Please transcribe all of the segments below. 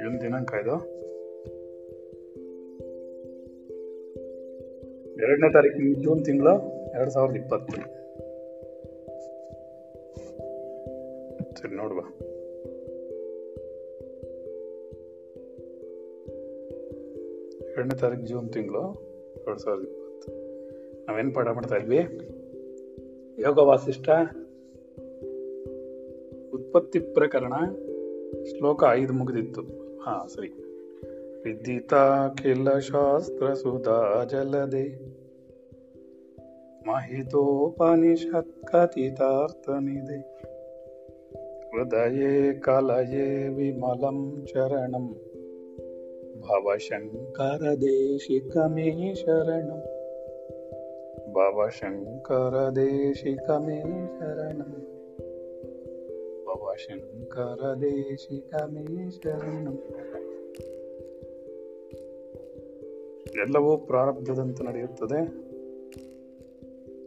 ಏನು ದಿನಾಂಕ ಇದು ಎರಡನೇ ತಾರೀಕು ಜೂನ್ ತಿಂಗಳು ಎರಡು ಸಾವಿರದ ಇಪ್ಪತ್ತು ಸರಿ ನೋಡುವ ಎರಡನೇ ತಾರೀಕು ಜೂನ್ ತಿಂಗಳು ಎರಡು ಸಾವಿರದ ಇಪ್ಪತ್ತು ನಾವೇನು ಪಾಠ ಮಾಡ್ತಾ ಇದ್ವಿ ಯೋಗ ವಾಸಿಷ್ಠ ಉತ್ಪತ್ತಿ ಪ್ರಕರಣ ಶ್ಲೋಕ ಐದು ಮುಗಿದಿತ್ತು ಹಾ ಸರಿ ವಿದ್ಯಿತಾಖಿಲ ಶಾಸ್ತ್ರ ಸುಧಾ ಜಲದೆ ಮಹಿತೋಪನಿಷತ್ ಕಥಿತಾರ್ಥನಿದೆ ಹೃದಯೇ ಕಲಯೇ ವಿಮಲಂ ಚರಣಂ ಭವಶಂಕರ ದೇಶಿಕ ಮೇ ಶರಣಂ ಭವಶಂಕರ ದೇಶಿಕ ಮೇ ಶರಣಂ ಭವಶಂಕರ ದೇಶಿಕ ಮೇ ಶರಣಂ ಎಲ್ಲವೂ ಪ್ರಾರಬ್ಧದಂತೆ ನಡೆಯುತ್ತದೆ.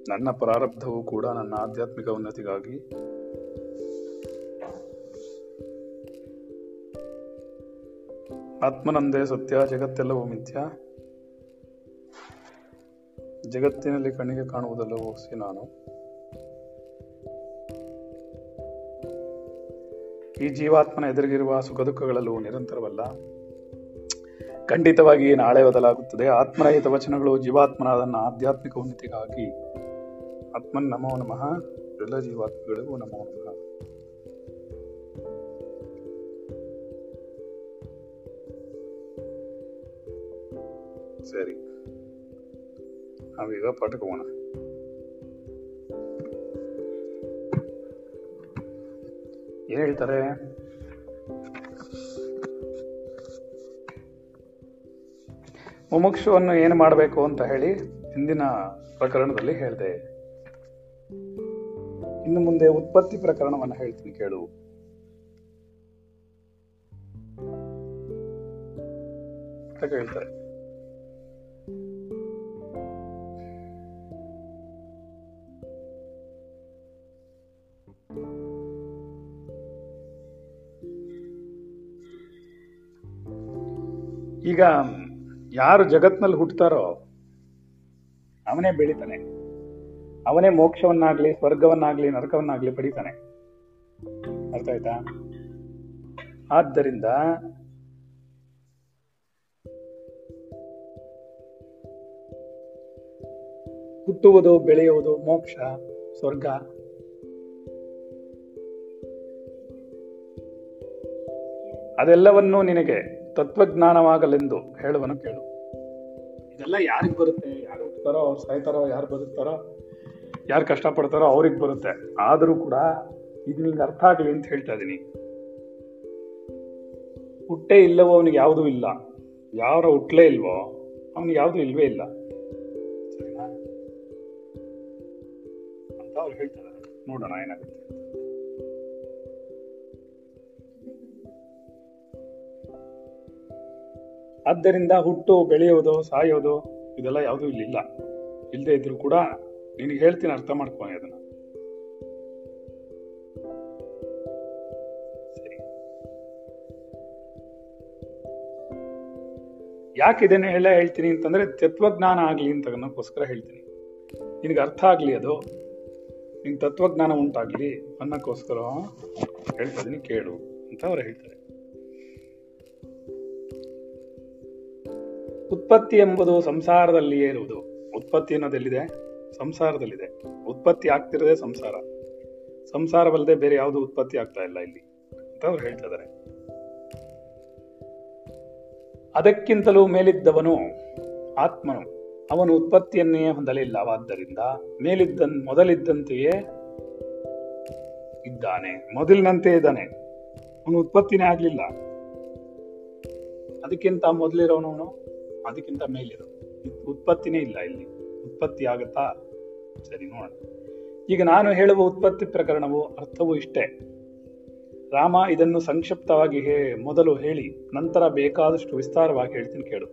ನನ್ನ ಪ್ರಾರಬ್ಧವೂ ಕೂಡ ನನ್ನ ಆಧ್ಯಾತ್ಮಿಕ ಉನ್ನತಿಗಾಗಿ. ಆತ್ಮನಂದೇ ಸತ್ಯ, ಜಗತ್ತೆಲ್ಲವೂ ಮಿಥ್ಯ. ಜಗತ್ತಿನಲ್ಲಿ ಕಣ್ಣಿಗೆ ಕಾಣುವುದೆಲ್ಲವೂ ನಾನು. ಈ ಜೀವಾತ್ಮನ ಎದುರಿಗಿರುವ ಸುಖ ದುಃಖಗಳಲ್ಲೂ ನಿರಂತರವಲ್ಲ. ಖಂಡಿತವಾಗಿ ನಾಳೆ ಬದಲಾಗುತ್ತದೆ. ಆತ್ಮರಹಿತ ವಚನಗಳು ಜೀವಾತ್ಮನ ಅದನ್ನ ಆಧ್ಯಾತ್ಮಿಕ ಉನ್ನತಿಗಾಗಿ. ಆತ್ಮನ್ ನಮೋ ನಮಃ. ಎಲ್ಲ ಜೀವಾತ್ಮಗಳಿಗೂ ನಮೋ ನಮಃ. ಸರಿ. ನಾವೀಗ ಪಾಠಕ್ಕೆ ಹೇಳ್ತಾರೆ? ಮುಮುಕ್ಷುವನ್ನು ಏನು ಮಾಡಬೇಕು ಅಂತ ಹೇಳಿ ಹಿಂದಿನ ಪ್ರಕರಣದಲ್ಲಿ ಹೇಳಿದೆ. ಇನ್ನು ಮುಂದೆ ಉತ್ಪತ್ತಿ ಪ್ರಕರಣವನ್ನು ಹೇಳ್ತೀನಿ ಕೇಳು. ಅಂತ ಹೇಳ್ತಾರೆ ಈಗ ಯಾರು ಜಗತ್ನಲ್ಲಿ ಹುಟ್ಟುತ್ತಾರೋ ಅವನೇ ಬೆಳಿತಾನೆ. ಅವನೇ ಮೋಕ್ಷವನ್ನಾಗ್ಲಿ, ಸ್ವರ್ಗವನ್ನಾಗ್ಲಿ, ನರಕವನ್ನಾಗ್ಲಿ ಪಡಿತಾನೆ. ಅರ್ಥ ಆಯ್ತಾ? ಆದ್ದರಿಂದ ಹುಟ್ಟುವುದು, ಬೆಳೆಯುವುದು ಮೋಕ್ಷ, ಸ್ವರ್ಗ. ಅದೆಲ್ಲವನ್ನೂ ನಿನಗೆ ತತ್ವಜ್ಞಾನವಾಗಲೆಂದು ಹೇಳುವನು ಕೇಳು. ಇದೆಲ್ಲ ಯಾರಿಗೆ ಬರುತ್ತೆ? ಯಾರು ಹುಟ್ಟುತ್ತಾರೋ ಅವ್ರು ಸಾಯ್ತಾರೋ, ಯಾರು ಬದುಕ್ತಾರೋ, ಯಾರು ಕಷ್ಟಪಡ್ತಾರೋ ಅವ್ರಿಗೆ ಬರುತ್ತೆ. ಆದರೂ ಕೂಡ ಇದು ನಿಂಗೆ ಅರ್ಥ ಆಗಲಿ ಅಂತ ಹೇಳ್ತಾ ಇದ್ದೀನಿ ಹುಟ್ಟೆ ಇಲ್ಲವೋ ಅವನಿಗೆ ಯಾವುದೂ ಇಲ್ಲ. ಯಾರ ಹುಟ್ಲೇ ಇಲ್ವೋ ಅವನಿಗೆ ಯಾವುದೂ ಇಲ್ವೇ ಇಲ್ಲ. ಸರಿನಾ? ಅಂತ ಅವ್ರು ಹೇಳ್ತಾರೆ. ನೋಡೋಣ ಏನಾಗುತ್ತೆ ಆದ್ದರಿಂದ ಹುಟ್ಟು, ಬೆಳೆಯೋದು, ಸಾಯೋದು, ಇದೆಲ್ಲ ಯಾವುದೂ ಇಲ್ಲಿಲ್ಲ. ಇಲ್ಲದೆ ಇದ್ರು ಕೂಡ ನಿನಗೆ ಹೇಳ್ತೀನಿ, ಅರ್ಥ ಮಾಡ್ಕೊ ಅದನ್ನ. ಯಾಕೆ ಇದನ್ನ ಹೇಳ ಹೇಳ್ತೀನಿ ಅಂತಂದ್ರೆ ತತ್ವಜ್ಞಾನ ಆಗ್ಲಿ ಅಂತ ಅನ್ನೋಕ್ಕೋಸ್ಕರ ಹೇಳ್ತೀನಿ. ನಿನಗೆ ಅರ್ಥ ಆಗ್ಲಿ ಅದು. ನಿನ್ ತತ್ವಜ್ಞಾನ ಉಂಟಾಗ್ಲಿ ಅನ್ನೋಕ್ಕೋಸ್ಕರ ಹೇಳ್ತಾ ಕೇಳು ಅಂತ ಅವ್ರು ಹೇಳ್ತಾರೆ. ಉತ್ಪತ್ತಿ ಎಂಬುದು ಸಂಸಾರದಲ್ಲಿಯೇ ಇರುವುದು. ಉತ್ಪತ್ತಿ ಅನ್ನೋದೆಲ್ಲಿದೆ ಸಂಸಾರದಲ್ಲಿದೆ. ಉತ್ಪತ್ತಿ ಆಗ್ತಿರೋದೇ ಸಂಸಾರ. ಸಂಸಾರವಲ್ಲದೆ ಬೇರೆ ಯಾವುದು ಉತ್ಪತ್ತಿ ಆಗ್ತಾ ಇಲ್ಲ ಇಲ್ಲಿ ಅಂತ ಅವ್ರು ಹೇಳ್ತಾ ಇದ್ದಾರೆ. ಅದಕ್ಕಿಂತಲೂ ಮೇಲಿದ್ದವನು ಆತ್ಮನು. ಅವನು ಉತ್ಪತ್ತಿಯನ್ನೇ ಹೊಂದಲಿಲ್ಲವಾದ್ದರಿಂದ ಮೇಲಿದ್ದ ಮೊದಲಿದ್ದಂತೆಯೇ ಇದ್ದಾನೆ. ಮೊದಲಿನಂತೆ ಇದ್ದಾನೆ. ಅವನು ಉತ್ಪತ್ತಿನೇ ಆಗ್ಲಿಲ್ಲ. ಅದಕ್ಕಿಂತ ಮೊದಲಿರೋನವನು ಅದಕ್ಕಿಂತ ಮೇಲಿದು ಉತ್ಪತ್ತಿನೇ ಇಲ್ಲ ಇಲ್ಲಿ. ಉತ್ಪತ್ತಿ ಆಗುತ್ತಾ? ಸರಿ, ನೋಡೋಣ. ಈಗ ನಾನು ಹೇಳುವ ಉತ್ಪತ್ತಿ ಪ್ರಕರಣವು ಅರ್ಥವು ಇಷ್ಟೇ. ರಾಮ ಇದನ್ನು ಸಂಕ್ಷಿಪ್ತವಾಗಿ ಹೇ, ಮೊದಲು ಹೇಳಿ, ನಂತರ ಬೇಕಾದಷ್ಟು ವಿಸ್ತಾರವಾಗಿ ಹೇಳ್ತೀನಿ ಕೇಳು.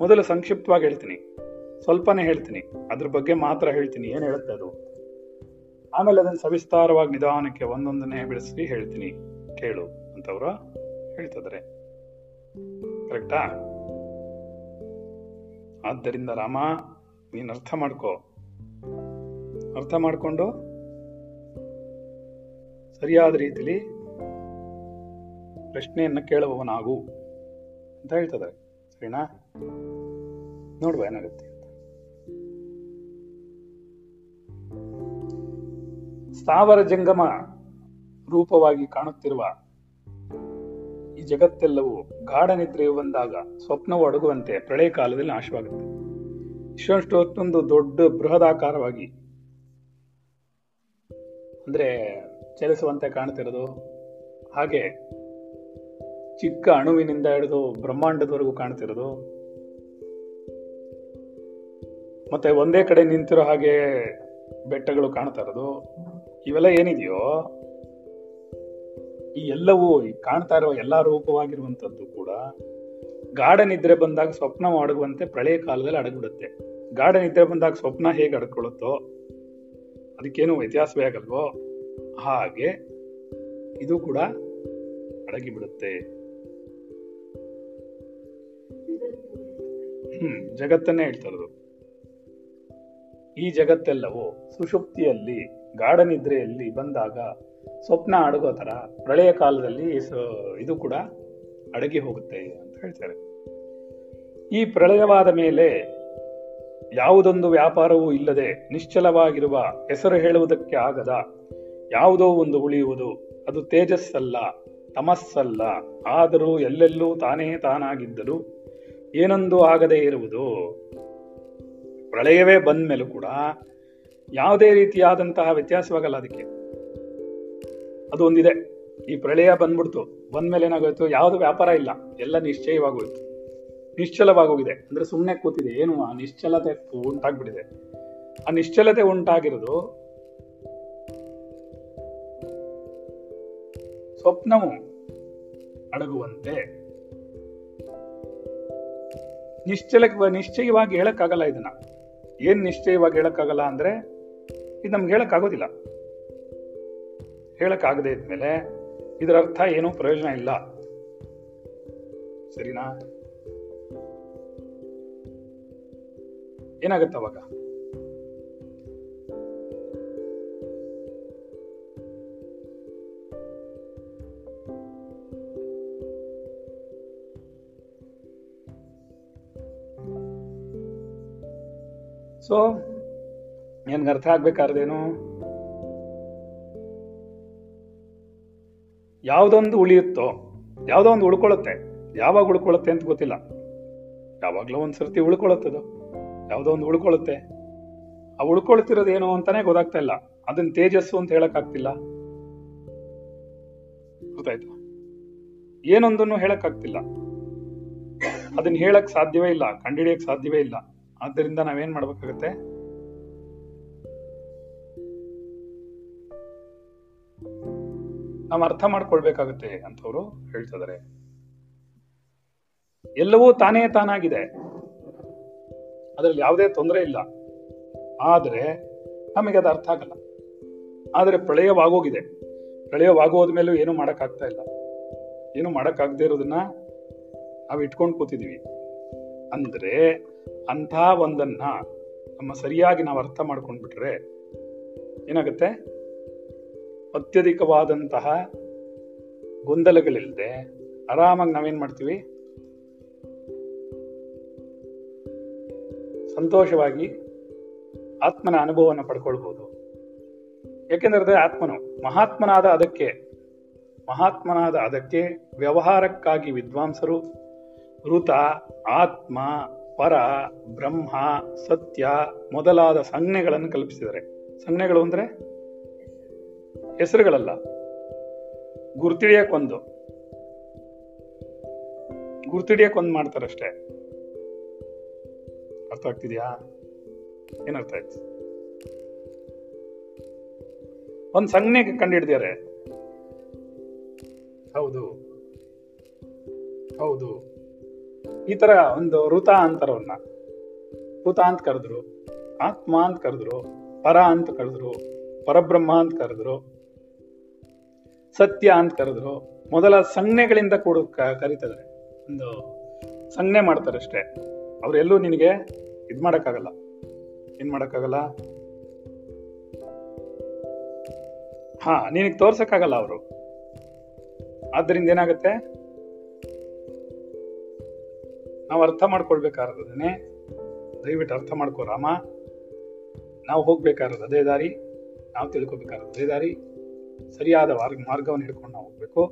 ಮೊದಲು ಸಂಕ್ಷಿಪ್ತವಾಗಿ ಹೇಳ್ತೀನಿ. ಸ್ವಲ್ಪನೇ ಹೇಳ್ತೀನಿ. ಅದ್ರ ಬಗ್ಗೆ ಮಾತ್ರ ಹೇಳ್ತೀನಿ. ಏನ್ ಹೇಳುತ್ತೆ ಅದು? ಆಮೇಲೆ ಅದನ್ನು ಸವಿಸ್ತಾರವಾಗಿ ನಿಧಾನಕ್ಕೆ ಒಂದೊಂದನ್ನೇ ಬಿಡಿಸಿ ಹೇಳ್ತೀನಿ. ಕೇಳು ಅಂತವ್ರು ಹೇಳ್ತಿದ್ದಾರೆ ಕರೆಕ್ಟಾ? ಆದ್ದರಿಂದ ರಾಮ, ನೀನು ಅರ್ಥ ಮಾಡ್ಕೋ. ಅರ್ಥ ಮಾಡ್ಕೊಂಡು ಸರಿಯಾದ ರೀತಿಲಿ ಪ್ರಶ್ನೆಯನ್ನ ಕೇಳುವವನಾಗು ಅಂತ ಹೇಳ್ತಿದ್ದಾರೆ ಸರಿನಾ? ನೋಡುವ ಏನಾಗುತ್ತೆ ಸ್ಥಾವರ ಜಂಗಮ ರೂಪವಾಗಿ ಕಾಣುತ್ತಿರುವ ಜಗತ್ತೆಲ್ಲವೂ ಗಾಢ ನಿದ್ರೆಯು ಬಂದಾಗ ಸ್ವಪ್ನವು ಅಡಗುವಂತೆ ಪ್ರಳಯ ಕಾಲದಲ್ಲಿ ನಾಶವಾಗುತ್ತೆ. ಇಷ್ಟೊಂದು ದೊಡ್ಡ ಬೃಹದಾಕಾರವಾಗಿ ಅಂದ್ರೆ ಚಲಿಸುವಂತೆ ಕಾಣ್ತಿರೋದು. ಹಾಗೆ ಚಿಕ್ಕ ಅಣುವಿನಿಂದ ಹಿಡಿದು ಬ್ರಹ್ಮಾಂಡದವರೆಗೂ ಕಾಣ್ತಿರೋದು. ಮತ್ತೆ ಒಂದೇ ಕಡೆ ನಿಂತಿರೋ ಹಾಗೆ ಬೆಟ್ಟಗಳು ಕಾಣ್ತಾ ಇರೋದು. ಇವೆಲ್ಲ ಏನಿದೆಯೋ? ಈ ಎಲ್ಲವೂ ಈ ಕಾಣ್ತಾ ಇರುವ ಎಲ್ಲ ರೂಪವಾಗಿರುವಂಥದ್ದು ಕೂಡ ಗಾಢ ನಿದ್ರೆ ಬಂದಾಗ ಸ್ವಪ್ನ ಅಡಗುವಂತೆ ಪ್ರಳಯ ಕಾಲದಲ್ಲಿ ಅಡಗಿಬಿಡುತ್ತೆ. ಗಾಢ ನಿದ್ರೆ ಬಂದಾಗ ಸ್ವಪ್ನ ಹೇಗೆ ಅಡ್ಕೊಳ್ಳುತ್ತೋ ಅದಕ್ಕೇನು ವ್ಯತ್ಯಾಸವೇ ಆಗಲ್ವೋ? ಹಾಗೆ ಇದು ಕೂಡ ಅಡಗಿಬಿಡುತ್ತೆ. ಹ್ಮ್, ಜಗತ್ತನ್ನೇ ಹೇಳ್ತಾ ಇರೋದು. ಈ ಜಗತ್ತೆಲ್ಲವೂ ಸುಷುಪ್ತಿಯಲ್ಲಿ ಗಾಢ ನಿದ್ರೆಯಲ್ಲಿ ಬಂದಾಗ ಸ್ವಪ್ನ ಅಡಗೋ ತರ ಪ್ರಳಯ ಕಾಲದಲ್ಲಿ ಇದು ಕೂಡ ಅಡಗಿ ಹೋಗುತ್ತೆ ಅಂತ ಹೇಳ್ತಾರೆ. ಈ ಪ್ರಳಯವಾದ ಮೇಲೆ ಯಾವುದೊಂದು ವ್ಯಾಪಾರವೂ ಇಲ್ಲದೆ ನಿಶ್ಚಲವಾಗಿರುವ ಹೆಸರು ಹೇಳುವುದಕ್ಕೆ ಆಗದ ಯಾವುದೋ ಒಂದು ಉಳಿಯುವುದು, ಅದು ತೇಜಸ್ಸಲ್ಲ, ತಮಸ್ಸಲ್ಲ, ಆದರೂ ಎಲ್ಲೆಲ್ಲೂ ತಾನೇ ತಾನಾಗಿದ್ದರೂ ಏನೊಂದು ಆಗದೇ ಇರುವುದು. ಪ್ರಳಯವೇ ಬಂದ ಮೇಲೂ ಕೂಡ ಯಾವುದೇ ರೀತಿಯಾದಂತಹ ವ್ಯತ್ಯಾಸವಾಗಲ್ಲ ಅದಕ್ಕೆ. ಅದು ಒಂದಿದೆ ಈ ಪ್ರಳಯ ಬಂದ್ಬಿಡ್ತು. ಬಂದ್ಮೇಲೆ ಏನಾಗೋಯ್ತು? ಯಾವುದು ವ್ಯಾಪಾರ ಇಲ್ಲ. ಎಲ್ಲ ನಿಶ್ಚಯವಾಗೋಯ್ತು. ನಿಶ್ಚಲವಾಗೋಗಿದೆ. ಅಂದ್ರೆ ಸುಮ್ಮನೆ ಕೂತಿದೆ. ಏನು ಆ ನಿಶ್ಚಲತೆ ಉಂಟಾಗ್ಬಿಟ್ಟಿದೆ. ಆ ನಿಶ್ಚಲತೆ ಉಂಟಾಗಿರೋದು ಸ್ವಪ್ನವು ಅಡಗುವಂತೆ. ನಿಶ್ಚಲ, ನಿಶ್ಚಯವಾಗಿ ಹೇಳಕ್ಕಾಗಲ್ಲ ಇದನ್ನ. ಏನ್ ನಿಶ್ಚಯವಾಗಿ ಹೇಳಕ್ಕಾಗಲ್ಲ ಅಂದ್ರೆ, ಇದು ನಮ್ಗೆ ಹೇಳಕ್ಕಾಗೋದಿಲ್ಲ. ಹೇಳಕ್ಕಾಗದೇ ಇದ್ಮೇಲೆ ಇದರ ಅರ್ಥ ಏನೂ ಪ್ರಯೋಜನ ಇಲ್ಲ. ಸರಿನಾ? ಏನಾಗತ್ತೆ ಅವಾಗ? ಸೊ ನನ್ಗೆ ಅರ್ಥ ಆಗ್ಬೇಕಾರ್ದೇನು ಯಾವುದೊಂದು ಉಳಿಯುತ್ತೋ ಯಾವುದೋ ಒಂದು ಉಳ್ಕೊಳ್ಳುತ್ತೆ, ಯಾವಾಗ ಉಳ್ಕೊಳ್ಳುತ್ತೆ ಅಂತ ಗೊತ್ತಿಲ್ಲ. ಯಾವಾಗಲೂ ಒಂದ್ ಸರ್ತಿ ಉಳ್ಕೊಳ್ಳುತ್ತದು ಯಾವುದೋ ಒಂದು ಉಳ್ಕೊಳ್ಳುತ್ತೆ. ಆ ಉಳ್ಕೊಳ್ತಿರೋದು ಏನು ಅಂತಾನೆ ಗೊತ್ತಾಗ್ತಾ ಇಲ್ಲ. ಅದನ್ನ ತೇಜಸ್ಸು ಅಂತ ಹೇಳಕ್ ಆಗ್ತಿಲ್ಲ ಗೊತ್ತಾಯ್ತಾ? ಏನೊಂದನ್ನು ಹೇಳಕ್ ಆಗ್ತಿಲ್ಲ ಅದನ್ನ ಹೇಳಕ್ ಸಾಧ್ಯವೇ ಇಲ್ಲ ಕಂಡಿಡಿಯಕ್ ಸಾಧ್ಯವೇ ಇಲ್ಲ. ಆದ್ದರಿಂದ ನಾವೇನ್ ಮಾಡ್ಬೇಕಾಗತ್ತೆ? ನಾವು ಅರ್ಥ ಮಾಡ್ಕೊಳ್ಬೇಕಾಗತ್ತೆ ಅಂತವರು ಹೇಳ್ತಿದ್ದಾರೆ ಎಲ್ಲವೂ ತಾನೇ ತಾನಾಗಿದೆ. ಅದರಲ್ಲಿ ಯಾವುದೇ ತೊಂದರೆ ಇಲ್ಲ. ಆದರೆ ನಮಗೆ ಅದು ಅರ್ಥ ಆಗಲ್ಲ. ಆದರೆ ಪ್ರಳಯವಾಗೋಗಿದೆ. ಪ್ರಳಯವಾಗೋದ ಮೇಲೂ ಏನು ಮಾಡಕ್ಕಾಗ್ತಾ ಇಲ್ಲ. ಏನು ಮಾಡಕ್ಕಾಗದೇ ಇರೋದನ್ನ ನಾವು ಇಟ್ಕೊಂಡು ಕೂತಿದೀವಿ. ಅಂದ್ರೆ ಅಂಥ ಒಂದನ್ನ ನಮ್ಮ ಸರಿಯಾಗಿ ನಾವು ಅರ್ಥ ಮಾಡ್ಕೊಂಡ್ಬಿಟ್ರೆ ಏನಾಗುತ್ತೆ? ಅತ್ಯಧಿಕವಾದಂತಹ ಗೊಂದಲಗಳಿಲ್ಲದೆ ಆರಾಮಾಗಿ ನಾವೇನು ಮಾಡ್ತೀವಿ? ಸಂತೋಷವಾಗಿ ಆತ್ಮನ ಅನುಭವವನ್ನು ಪಡ್ಕೊಳ್ಬೋದು. ಯಾಕೆಂದ್ರೆ ಆತ್ಮನು. ಮಹಾತ್ಮನಾದ ಅದಕ್ಕೆ ಮಹಾತ್ಮನಾದ ಅದಕ್ಕೆ ವ್ಯವಹಾರಕ್ಕಾಗಿ ವಿದ್ವಾಂಸರು ಋತ, ಆತ್ಮ, ಪರ, ಬ್ರಹ್ಮ, ಸತ್ಯ ಮೊದಲಾದ ಸಂಜ್ಞೆಗಳನ್ನು ಕಲ್ಪಿಸಿದ್ದಾರೆ. ಸಂಜ್ಞೆಗಳು ಅಂದ್ರೆ? ಹೆಸರುಗಳಲ್ಲ. ಗುರ್ತಿಡಿಯಕ್ಕೊಂದು ಗುರ್ತಿಡಿಯಕ್ಕೊಂದು ಮಾಡ್ತಾರಷ್ಟೇ. ಅರ್ಥ ಆಗ್ತಿದ್ಯಾ? ಏನರ್ಥ ಆಯ್ತು? ಒಂದು ಸಂಜ್ಞೆ ಕಂಡಿಡ್ದಿದ್ದಾರೆ. ಹೌದು. ಹೌದು. ಈ ತರ ಒಂದು ಋತ ಅಂತರವನ್ನ. ಋತ ಅಂತ ಕರೆದ್ರು, ಆತ್ಮ ಅಂತ ಕರೆದ್ರು, ಪರ ಅಂತ ಕರೆದ್ರು, ಪರಬ್ರಹ್ಮ ಅಂತ ಕರೆದ್ರು ಸತ್ಯ ಅಂತ ಕರೆದ್ರು. ಮೊದಲ ಸಂಜ್ಞೆಗಳಿಂದ ಕೂಡ ಕ- ಕರೀತಿದ್ದಾರೆ ಒಂದು ಸಂಜ್ಞೆ ಮಾಡ್ತಾರೆ ಅಷ್ಟೇ. ಅವರೆಲ್ಲೂ ನಿನಗೆ ಇದ್ ಮಾಡೋಕ್ಕಾಗಲ್ಲ. ಏನ್ ಮಾಡೋಕ್ಕಾಗಲ್ಲ? ಹಾ, ನಿನಗೆ ತೋರ್ಸಕ್ಕಾಗಲ್ಲ ಅವರು. ಆದ್ದರಿಂದ ಏನಾಗುತ್ತೆ? ನಾವು ಅರ್ಥ ಮಾಡ್ಕೊಳ್ಬೇಕಾದ್ರೆ ದಯವಿಟ್ಟು ಅರ್ಥ ಮಾಡ್ಕೋ ರಾಮ. ನಾವು ಹೋಗ್ಬೇಕಾಗಿರೋದು ಅದೇ ದಾರಿ. ನಾವು ತಿಳ್ಕೊಬೇಕಾಗಿರೋದು ಅದೇ ದಾರಿ. ಸರಿಯಾದ ಮಾರ್ಗ ಮಾರ್ಗವನ್ನು ಹಿಡ್ಕೊಂಡು ನಾವು ಹೋಗ್ಬೇಕು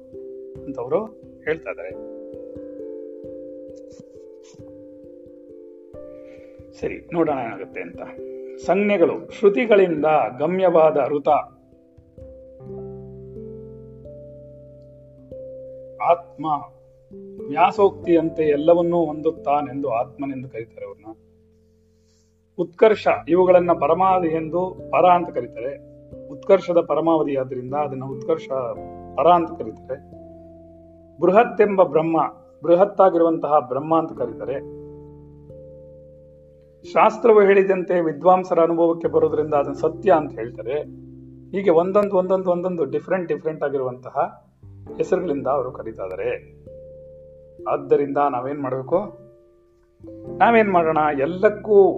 ಅಂತ ಅವರು ಹೇಳ್ತಾ ಇದ್ದಾರೆ ಸರಿ, ನೋಡೋಣ ಏನಾಗುತ್ತೆ ಅಂತ. ಸಂಜ್ಞೆಗಳು, ಶ್ರುತಿಗಳಿಂದ ಗಮ್ಯವಾದ ಋತ. ಆತ್ಮ. ವ್ಯಾಸೋಕ್ತಿಯಂತೆ ಎಲ್ಲವನ್ನೂ ಹೊಂದುತ್ತಾನೆಂದು ಆತ್ಮನೆಂದು ಕರೀತಾರೆ ಅವ್ರನ್ನ. ಉತ್ಕರ್ಷ, ಇವುಗಳನ್ನ ಪರಮಾದಿ ಎಂದು ಪರ ಅಂತ ಕರೀತಾರೆ. ಉತ್ಕರ್ಷದ ಪರಮಾವಧಿ ಆದ್ರಿಂದ ಅದನ್ನ ಉತ್ಕರ್ಷ ಪರ ಅಂತ ಕರೀತಾರೆ. ಬೃಹತ್ ಎಂಬ ಬ್ರಹ್ಮ, ಬೃಹತ್ತಾಗಿರುವಂತಹ ಬ್ರಹ್ಮ ಅಂತ ಕರೀತಾರೆ. ಶಾಸ್ತ್ರವು ಹೇಳಿದಂತೆ ವಿದ್ವಾಂಸರ ಅನುಭವಕ್ಕೆ ಬರೋದ್ರಿಂದ ಅದನ್ನು ಸತ್ಯ ಅಂತ ಹೇಳ್ತಾರೆ. ಹೀಗೆ ಒಂದೊಂದು ಒಂದೊಂದು ಒಂದೊಂದು ಡಿಫ್ರೆಂಟ್ ಡಿಫ್ರೆಂಟ್ ಆಗಿರುವಂತಹ ಹೆಸರುಗಳಿಂದ ಅವರು ಕರೀತಾ ಇದ್ದಾರೆ ಆದ್ದರಿಂದ ನಾವೇನ್ ಮಾಡಬೇಕು? ನಾವೇನ್ ಮಾಡೋಣ? ಎಲ್ಲಕ್ಕೂ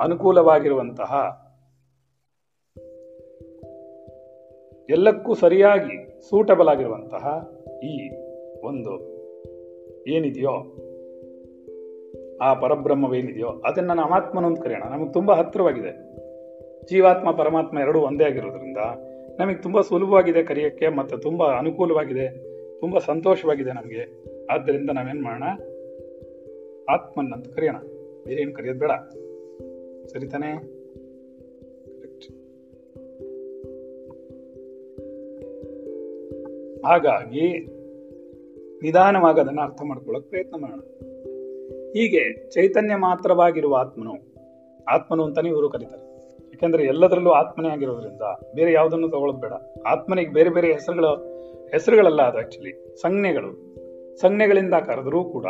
ಅನುಕೂಲವಾಗಿರುವಂತಹ ಎಲ್ಲಕ್ಕೂ ಸರಿಯಾಗಿ ಸೂಟಬಲ್ ಆಗಿರುವಂತಹ ಈ ಒಂದು ಏನಿದೆಯೋ, ಆ ಪರಬ್ರಹ್ಮವೇನಿದೆಯೋ, ಅದನ್ನು ನಾವು ಆತ್ಮನೊಂದು ಅಂತ ಕರೆಯೋಣ. ನಮಗೆ ತುಂಬ ಹತ್ತಿರವಾಗಿದೆ. ಜೀವಾತ್ಮ, ಪರಮಾತ್ಮ ಎರಡೂ ಒಂದೇ ಆಗಿರೋದ್ರಿಂದ ನಮಗೆ ತುಂಬ ಸುಲಭವಾಗಿದೆ ಕರೆಯೋಕ್ಕೆ ಮತ್ತು ತುಂಬ ಅನುಕೂಲವಾಗಿದೆ, ತುಂಬ ಸಂತೋಷವಾಗಿದೆ ನಮಗೆ. ಆದ್ದರಿಂದ ನಾವೇನು ಮಾಡೋಣ? ಆತ್ಮನ್ ಅಂತ ಕರೆಯೋಣ. ಬೇರೆ ಏನು ಕರೆಯೋದು ಬೇಡ. ಸರಿ ಹಾಗಾಗಿ ನಿಧಾನವಾಗಿ ಅದನ್ನು ಅರ್ಥ ಮಾಡ್ಕೊಳ್ಳೋಕೆ ಪ್ರಯತ್ನ ಮಾಡೋಣ. ಹೀಗೆ ಚೈತನ್ಯ ಮಾತ್ರವಾಗಿರುವ ಆತ್ಮನು ಆತ್ಮನು ಅಂತಾನೆ ಇವರು ಕರೀತಾರೆ. ಯಾಕೆಂದ್ರೆ ಎಲ್ಲದರಲ್ಲೂ ಆತ್ಮನೇ ಆಗಿರೋದ್ರಿಂದ ಬೇರೆ ಯಾವುದನ್ನು ತಗೊಳ್ಳೋದು ಬೇಡ. ಆತ್ಮನಿಗೆ ಬೇರೆ ಬೇರೆ ಹೆಸರುಗಳು, ಹೆಸರುಗಳಲ್ಲ ಅದು ಆಕ್ಚುಲಿ ಸಂಜ್ಞೆಗಳು. ಸಂಜ್ಞೆಗಳಿಂದ ಕರೆದರೂ ಕೂಡ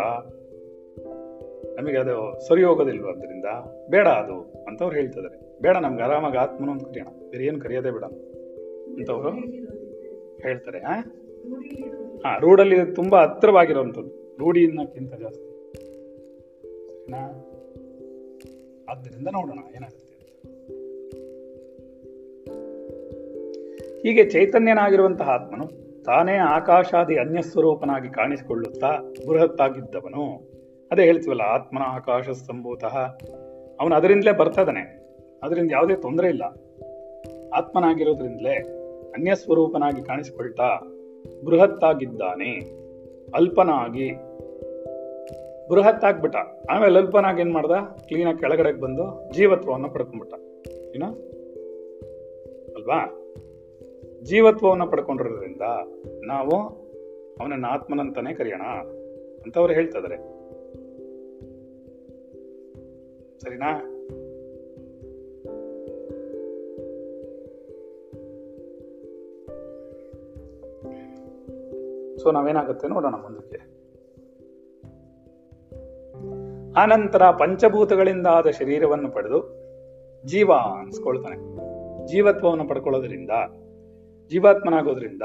ನಮಗೆ ಅದು ಸರಿ ಹೋಗೋದಿಲ್ವ ಅದರಿಂದ ಬೇಡ ಅದು ಅಂತವ್ರು ಹೇಳ್ತಿದ್ದಾರೆ. ಬೇಡ ನಮ್ಗೆ ಆರಾಮಾಗಿ ಆತ್ಮನು ಅಂತ ಕರೆಯೋಣ. ಬೇರೆ ಏನು ಕರೆಯೋದೇ ಬೇಡ ಅಂತವ್ರು ಹೇಳ್ತಾರೆ ಹಾ ರೂಢಲ್ಲಿ ತುಂಬಾ ಹತ್ತಿರವಾಗಿರುವಂಥದ್ದು. ರೂಢಿ ಅನ್ನೋಕ್ಕಿಂತ ಜಾಸ್ತಿ. ಸರಿನಾ? ಆದ್ದರಿಂದ ನೋಡೋಣ, ಏನಾಗುತ್ತೆ ಹೀಗೆ ಚೈತನ್ಯನಾಗಿರುವಂತಹ ಆತ್ಮನು ತಾನೇ ಆಕಾಶಾದಿ ಅನ್ಯಸ್ವರೂಪನಾಗಿ ಕಾಣಿಸಿಕೊಳ್ಳುತ್ತಾ ಬೃಹತ್ತಾಗಿದ್ದವನು. ಅದೇ ಹೇಳ್ತೀವಲ್ಲ, ಆತ್ಮನ ಆಕಾಶ ಸಂಭೂತಃ ಅವನು ಅದರಿಂದಲೇ ಬರ್ತಾ ಅದರಿಂದ ಯಾವುದೇ ತೊಂದರೆ ಇಲ್ಲ. ಆತ್ಮನಾಗಿರೋದ್ರಿಂದಲೇ ಅನ್ಯಸ್ವರೂಪನಾಗಿ ಕಾಣಿಸಿಕೊಳ್ತಾ ಬೃಹತ್ತಾಗಿದ್ದಾನೆ. ಅಲ್ಪನಾಗಿ. ಬೃಹತ್ತಾಗ್ಬಿಟ್ಟ. ಆಮೇಲೆ ಅಲ್ಪನಾಗಿ ಏನ್ ಮಾಡ್ದ? ಕ್ಲೀನಾಗಿ ಕೆಳಗಡೆಗೆ ಬಂದು ಜೀವತ್ವವನ್ನು ಪಡ್ಕೊಂಡ್ಬಿಟ್ಟ. ಏನ? ಅಲ್ವಾ? ಜೀವತ್ವವನ್ನು ಪಡ್ಕೊಂಡಿರೋದ್ರಿಂದ ನಾವು ಅವನನ್ನ ಆತ್ಮನಂತಾನೆ ಕರೆಯೋಣ ಅಂತ ಅವ್ರು ಹೇಳ್ತಾ ಸರಿನಾ? ಸೊ ನಾವೇನಾಗುತ್ತೆ ನೋಡೋಣ ಮುಂದಕ್ಕೆ. ಆನಂತರ ಪಂಚಭೂತಗಳಿಂದ ಆದ ಶರೀರವನ್ನು ಪಡೆದು ಜೀವ ಅನ್ಸ್ಕೊಳ್ತಾನೆ. ಜೀವತ್ವವನ್ನು ಪಡ್ಕೊಳ್ಳೋದ್ರಿಂದ, ಜೀವಾತ್ಮನಾಗೋದ್ರಿಂದ,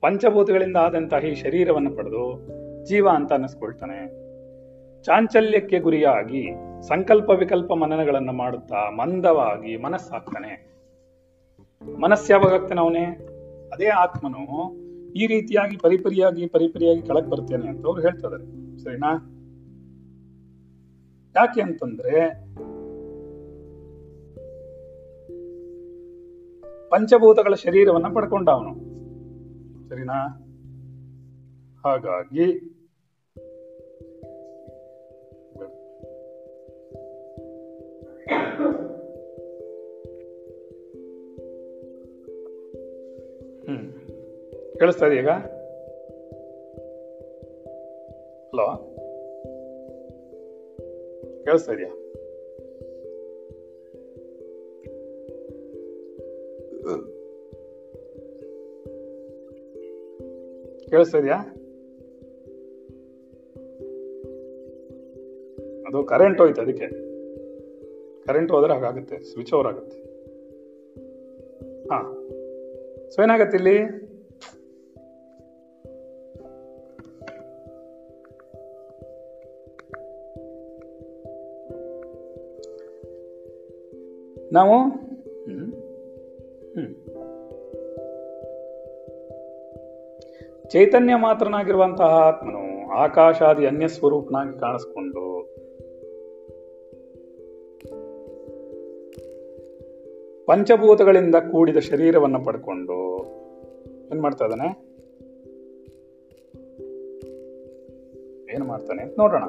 ಪಂಚಭೂತಗಳಿಂದ ಆದಂತಹ ಈ ಶರೀರವನ್ನು ಪಡೆದು ಜೀವ ಅಂತ ಅನ್ನಿಸ್ಕೊಳ್ತಾನೆ ಚಾಂಚಲ್ಯಕ್ಕೆ ಗುರಿಯಾಗಿ ಸಂಕಲ್ಪ ವಿಕಲ್ಪ ಮನನಗಳನ್ನು ಮಾಡುತ್ತಾ ಮಂದವಾಗಿ ಮನಸ್ಸಾಗ್ತಾನೆ. ಮನಸ್ಸು ಯಾವಾಗ ಆಗ್ತಾನೆ ಅವನೇ? ಅದೇ ಆತ್ಮನು ಈ ರೀತಿಯಾಗಿ ಪರಿಪರಿಯಾಗಿ ಪರಿಪರಿಯಾಗಿ ಕೆಳಗೆ ಬರ್ತೇನೆ ಅಂತ ಅವ್ರು ಹೇಳ್ತಾ ಸರಿನಾ? ಯಾಕೆ ಅಂತಂದ್ರೆ, ಪಂಚಭೂತಗಳ ಶರೀರವನ್ನ ಪಡ್ಕೊಂಡ ಅವನು ಸರಿನಾ? ಹಾಗಾಗಿ ಕೇಳಿಸ್ತಾ ಇದೆಯಾ ಈಗ? ಹಲೋ ಕೇಳಿಸ್ತಾ ಇದೆಯಾ? ಕೇಳಿಸ್ತಾ ಇದೆಯಾ? ಅದು ಕರೆಂಟ್ ಹೋಯ್ತು ಅದಕ್ಕೆ. ಕರೆಂಟ್ ಹೋದ್ರೆ ಹಾಗಾಗುತ್ತೆ ಸ್ವಿಚ್ ಓವರ್ ಆಗುತ್ತೆ. ಸೊ ಏನಾಗುತ್ತೆ ಇಲ್ಲಿ? ನಾವು. ಚೈತನ್ಯ ಮಾತ್ರನಾಗಿರುವಂತಹ ಆತ್ಮನು ಆಕಾಶಾದಿ ಅನ್ಯ ಸ್ವರೂಪನಾಗಿ ಕಾಣಿಸ್ಕೊಂಡು ಪಂಚಭೂತಗಳಿಂದ ಕೂಡಿದ ಶರೀರವನ್ನು ಪಡ್ಕೊಂಡು ಏನ್ ಮಾಡ್ತಾ ಇದ್ದಾನೆ ಏನು ಮಾಡ್ತಾನೆ ನೋಡೋಣ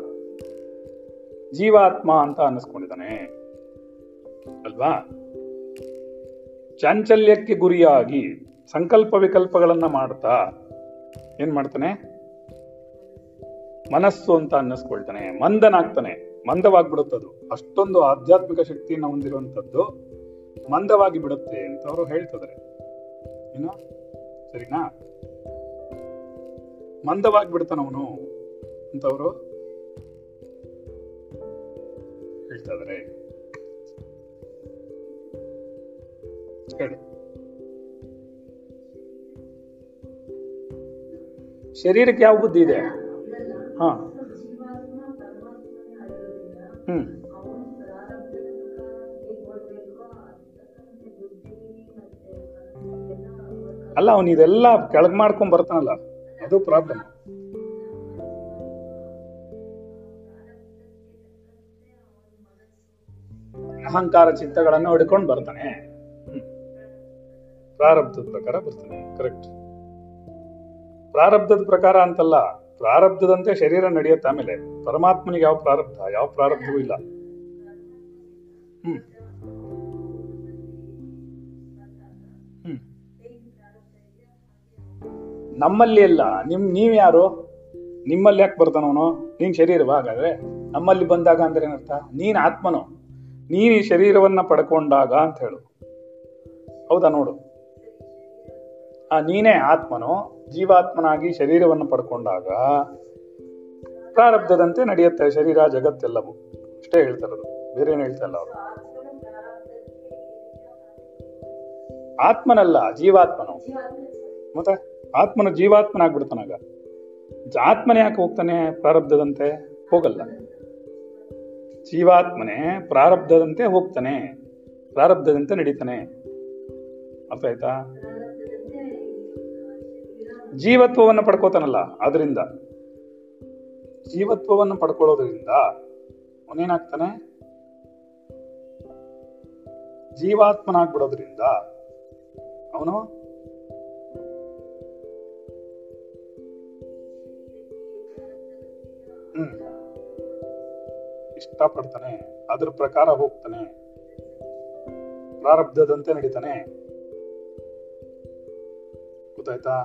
ಜೀವಾತ್ಮ ಅಂತ ಅನ್ನಿಸ್ಕೊಂಡಿದ್ದಾನೆ ಅಲ್ವಾ? ಚಾಂಚಲ್ಯಕ್ಕೆ ಗುರಿಯಾಗಿ ಸಂಕಲ್ಪ ವಿಕಲ್ಪಗಳನ್ನ ಮಾಡ್ತಾ ಏನ್ ಮಾಡ್ತಾನೆ? ಮನಸ್ಸು ಅಂತ ಅನ್ನಿಸ್ಕೊಳ್ತಾನೆ, ಮಂದನಾಗ್ತಾನೆ. ಮಂದವಾಗ್ಬಿಡುತ್ತದು ಅಷ್ಟೊಂದು ಆಧ್ಯಾತ್ಮಿಕ ಶಕ್ತಿಯನ್ನು ಹೊಂದಿರುವಂತದ್ದು ಮಂದವಾಗಿ ಬಿಡುತ್ತೆ ಅಂತ ಅವರು ಹೇಳ್ತಿದ್ದಾರೆ ಏನು? ಸರಿನಾ? ಮಂದವಾಗಿ ಬಿಡ್ತಾನವನು ಅಂತ ಅವರು ಹೇಳ್ತಾ ಹೇಳಿ ಶರೀರಕ್ಕೆ ಯಾವ ಬುದ್ಧಿ ಇದೆ? ಹಾ. ಹ್ಮ್. ಅಲ್ಲ, ಅವನು ಇದೆಲ್ಲ ಕೆಳಗ್ ಮಾಡ್ಕೊಂಡ್ ಬರ್ತಾನಲ್ಲ, ಅದು ಪ್ರಾಬ್ಲಮ್ ಅಹಂಕಾರ ಚಿತ್ತಗಳನ್ನು ಹೊಡ್ಕೊಂಡು ಬರ್ತಾನೆ. ಪ್ರಾರಬ್ಧದ ಪ್ರಕಾರ ಬರ್ತದೆ ಕರೆಕ್ಟ್ ಪ್ರಾರಬ್ಧದ ಪ್ರಕಾರ ಅಂತಲ್ಲ, ಪ್ರಾರಬ್ಧದಂತೆ ಶರೀರ ನಡೆಯುತ್ತೆ ಆಮೇಲೆ ಪರಮಾತ್ಮನಿಗೆ ಯಾವ ಪ್ರಾರಬ್ಧ, ಯಾವ ಪ್ರಾರಬ್ಧವೂ ಇಲ್ಲ. ನಮ್ಮಲ್ಲಿ ಅಲ್ಲ ನಿಮ್ ನೀವ್ ಯಾರು ನಿಮ್ಮಲ್ಲಿ ಯಾಕೆ ಬರ್ತಾನವನು ನೀನ್ ಶರೀರವ ಹಾಗಾದ್ರೆ? ನಮ್ಮಲ್ಲಿ ಬಂದಾಗ ಅಂದ್ರೆ ಏನರ್ಥ? ನೀನ್ ಆತ್ಮನು. ನೀನ್ ಈ ಶರೀರವನ್ನ ಪಡ್ಕೊಂಡಾಗ ಅಂತ ಹೇಳು. ಹೌದಾ ನೋಡು. ಆ ನೀನೇ ಆತ್ಮನು, ಜೀವಾತ್ಮನಾಗಿ ಶರೀರವನ್ನು ಪಡ್ಕೊಂಡಾಗ ಪ್ರಾರಬ್ಧದಂತೆ ನಡೆಯುತ್ತೆ ಶರೀರ ಜಗತ್ತೆಲ್ಲವೂ. ಅಷ್ಟೇ ಹೇಳ್ತಾರದು ಬೇರೆ ಏನು ಹೇಳ್ತಾ ಇಲ್ಲ ಅವರು. ಆತ್ಮನಲ್ಲ, ಜೀವಾತ್ಮನು. ಮತ್ತೆ ಆತ್ಮನು ಜೀವಾತ್ಮನಾಗ್ಬಿಡ್ತಾನಾಗ ಆತ್ಮನೇ ಯಾಕೆ ಹೋಗ್ತಾನೆ? ಪ್ರಾರಬ್ಧದಂತೆ ಹೋಗಲ್ಲ. ಜೀವಾತ್ಮನೇ ಪ್ರಾರಬ್ಧದಂತೆ ಹೋಗ್ತಾನೆ. ಪ್ರಾರಬ್ಧದಂತೆ ನಡೀತಾನೆ. ಅರ್ಥ ಆಯ್ತಾ? ಜೀವತ್ವವನ್ನು ಪಡ್ಕೋತಾನಲ್ಲ ಅದರಿಂದ ಜೀವತ್ವವನ್ನು ಪಡ್ಕೊಳ್ಳೋದ್ರಿಂದ ಅವನೇನಾಗ್ತಾನೆ? ಜೀವಾತ್ಮನಾಗ್ಬಿಡೋದ್ರಿಂದ ಅವನು ಹ್ಮ್. ಇಷ್ಟಪಡ್ತಾನೆ, ಅದ್ರ ಪ್ರಕಾರ ಹೋಗ್ತಾನೆ, ಪ್ರಾರಬ್ಧದಂತೆ ನಡೀತಾನೆ. ಗೊತ್ತಾಯ್ತಾ?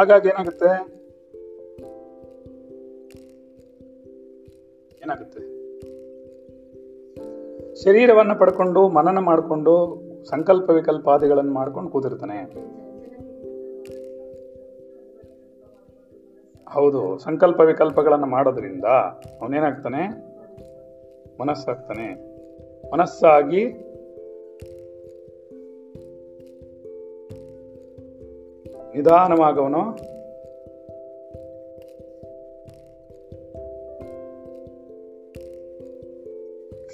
ಹಾಗಾಗಿ ಏನಾಗುತ್ತೆ? ಏನಾಗುತ್ತೆ? ಶರೀರವನ್ನು ಪಡ್ಕೊಂಡು, ಮನನ ಮಾಡಿಕೊಂಡು, ಸಂಕಲ್ಪ ವಿಕಲ್ಪಾದಿಗಳನ್ನು ಮಾಡ್ಕೊಂಡು ಕೂತಿರ್ತಾನೆ. ಹೌದು, ಸಂಕಲ್ಪ ವಿಕಲ್ಪಗಳನ್ನು ಮಾಡೋದ್ರಿಂದ ಅವನೇನಾಗ್ತಾನೆ? ಮನಸ್ಸಾಗ್ತಾನೆ. ಮನಸ್ಸಾಗಿ ನಿಧಾನವಾಗವನು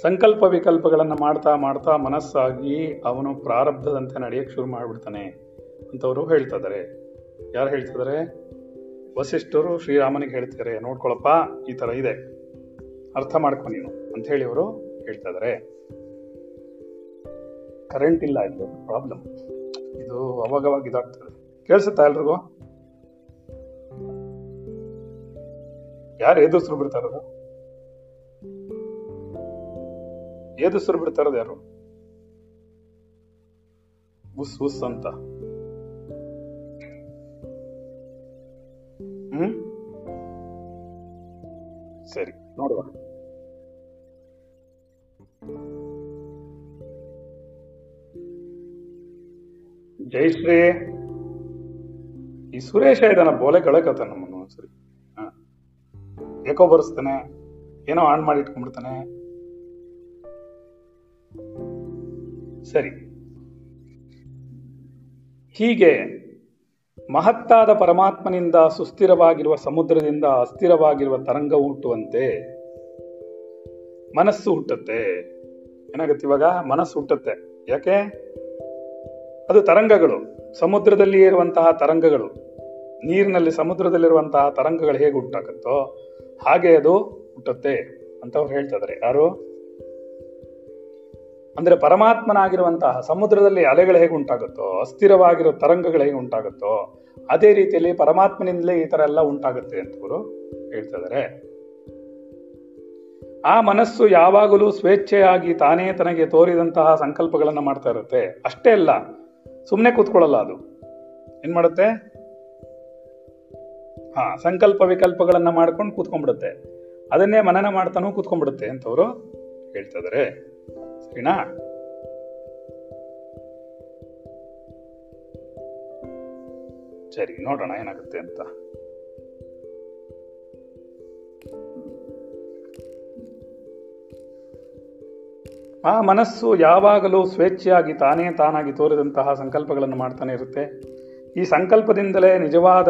ಸಂಕಲ್ಪ ವಿಕಲ್ಪಗಳನ್ನು ಮಾಡ್ತಾ ಮಾಡ್ತಾ ಮನಸ್ಸಾಗಿ ಅವನು ಪ್ರಾರಬ್ಧದಂತೆ ನಡೆಯಕ್ಕೆ ಶುರು ಮಾಡಿಬಿಡ್ತಾನೆ ಅಂತವರು ಹೇಳ್ತಿದ್ದಾರೆ ಯಾರು ಹೇಳ್ತಿದ್ದಾರೆ ವಸಿಷ್ಠರು ಶ್ರೀರಾಮನಿಗೆ ಹೇಳ್ತಿದ್ದಾರೆ ನೋಡ್ಕೊಳಪ್ಪ, ಈ ಥರ ಇದೆ. ಅರ್ಥ ಮಾಡ್ಕೊ ನೀನು ಅಂಥೇಳಿ ಅವರು ಹೇಳ್ತಾ ಇದ್ದಾರೆ ಕರೆಂಟ್ ಇಲ್ಲ ಇದು ಪ್ರಾಬ್ಲಮ್ ಇದು ಅವಾಗವಾಗ ಇದಾಗ್ತದೆ ಕೇಳಿಸುತ್ತಾ ಎಲ್ರಿಗೂ? ಯಾರು ಎದುರಿಸ್ರು ಬಿಡ್ತಾ ಇರೋದು? ಬಿಡ್ತಾರದು ಯಾರು? ಉಸ್ ಉಸ್ ಅಂತ. ಹ್ಮ್? ಸರಿ, ನೋಡುವ. ಜಯಶ್ರೀ ಈ ಸುರೇಶ ಇದನ್ನ ಬೋಲೆ ಕಳಕತ್ತ ನಮ್ಮನ್ನು ಸರಿ ಹ. ಏಕೋ ಬರ್ಸ್ತಾನೆ? ಏನೋ ಆನ್ ಮಾಡಿ ಇಟ್ಕೊಂಡ್ಬಿಡ್ತಾನೆ? ಸರಿ. ಹೀಗೆ ಮಹತ್ತಾದ ಪರಮಾತ್ಮನಿಂದ ಸುಸ್ಥಿರವಾಗಿರುವ ಸಮುದ್ರದಿಂದ ಅಸ್ಥಿರವಾಗಿರುವ ತರಂಗ ಹುಟ್ಟುವಂತೆ ಮನಸ್ಸು ಹುಟ್ಟುತ್ತೆ. ಏನಾಗುತ್ತೆ ಇವಾಗ? ಮನಸ್ಸು ಹುಟ್ಟುತ್ತೆ. ಯಾಕೆ? ಅದು ತರಂಗಗಳು. ಸಮುದ್ರದಲ್ಲಿ ಇರುವಂತಹ ತರಂಗಗಳು. ನೀರಿನಲ್ಲಿ ಸಮುದ್ರದಲ್ಲಿರುವಂತಹ ತರಂಗಗಳು ಹೇಗೆ ಹುಟ್ಟಾಕತ್ತೋ ಹಾಗೆ ಅದು ಹುಟ್ಟುತ್ತೆ ಅಂತ ಅವ್ರು ಹೇಳ್ತಾ ಯಾರು? ಅಂದ್ರೆ ಪರಮಾತ್ಮನಾಗಿರುವಂತಹ ಸಮುದ್ರದಲ್ಲಿ ಅಲೆಗಳು ಹೇಗೆ ಉಂಟಾಗುತ್ತೋ, ಅಸ್ಥಿರವಾಗಿರೋ ತರಂಗಗಳು ಹೇಗೆ ಉಂಟಾಗುತ್ತೋ, ಅದೇ ರೀತಿಯಲ್ಲಿ ಪರಮಾತ್ಮನಿಂದಲೇ ಈ ತರ ಎಲ್ಲ ಉಂಟಾಗುತ್ತೆ ಅಂತ ಅವರು ಹೇಳ್ತಾ ಇದಾರೆ ಆ ಮನಸ್ಸು ಯಾವಾಗಲೂ ಸ್ವೇಚ್ಛೆಯಾಗಿ ತಾನೇ ತನಗೆ ತೋರಿದಂತಹ ಸಂಕಲ್ಪಗಳನ್ನು ಮಾಡ್ತಾ ಇರುತ್ತೆ. ಅಷ್ಟೇ ಅಲ್ಲ ಸುಮ್ಮನೆ ಕೂತ್ಕೊಳ್ಳಲ್ಲ ಅದು. ಏನ್ ಮಾಡುತ್ತೆ? ಹಾ, ಸಂಕಲ್ಪ ವಿಕಲ್ಪಗಳನ್ನ ಮಾಡ್ಕೊಂಡು ಕೂತ್ಕೊಂಡ್ಬಿಡುತ್ತೆ. ಅದನ್ನೇ ಮನನ ಮಾಡ್ತಾನೂ ಕೂತ್ಕೊಂಡ್ಬಿಡುತ್ತೆ ಅಂತವರು ಹೇಳ್ತಾ ಸರಿನಾ? ಸರಿ, ನೋಡೋಣ ಏನಾಗುತ್ತೆ ಅಂತ. ಆ ಮನಸ್ಸು ಯಾವಾಗಲೂ ಸ್ವೇಚ್ಛೆಯಾಗಿ ತಾನೇ ತಾನಾಗಿ ತೋರಿದಂತಹ ಸಂಕಲ್ಪಗಳನ್ನು ಮಾಡ್ತಾನೆ ಇರುತ್ತೆ. ಈ ಸಂಕಲ್ಪದಿಂದಲೇ ನಿಜವಾದ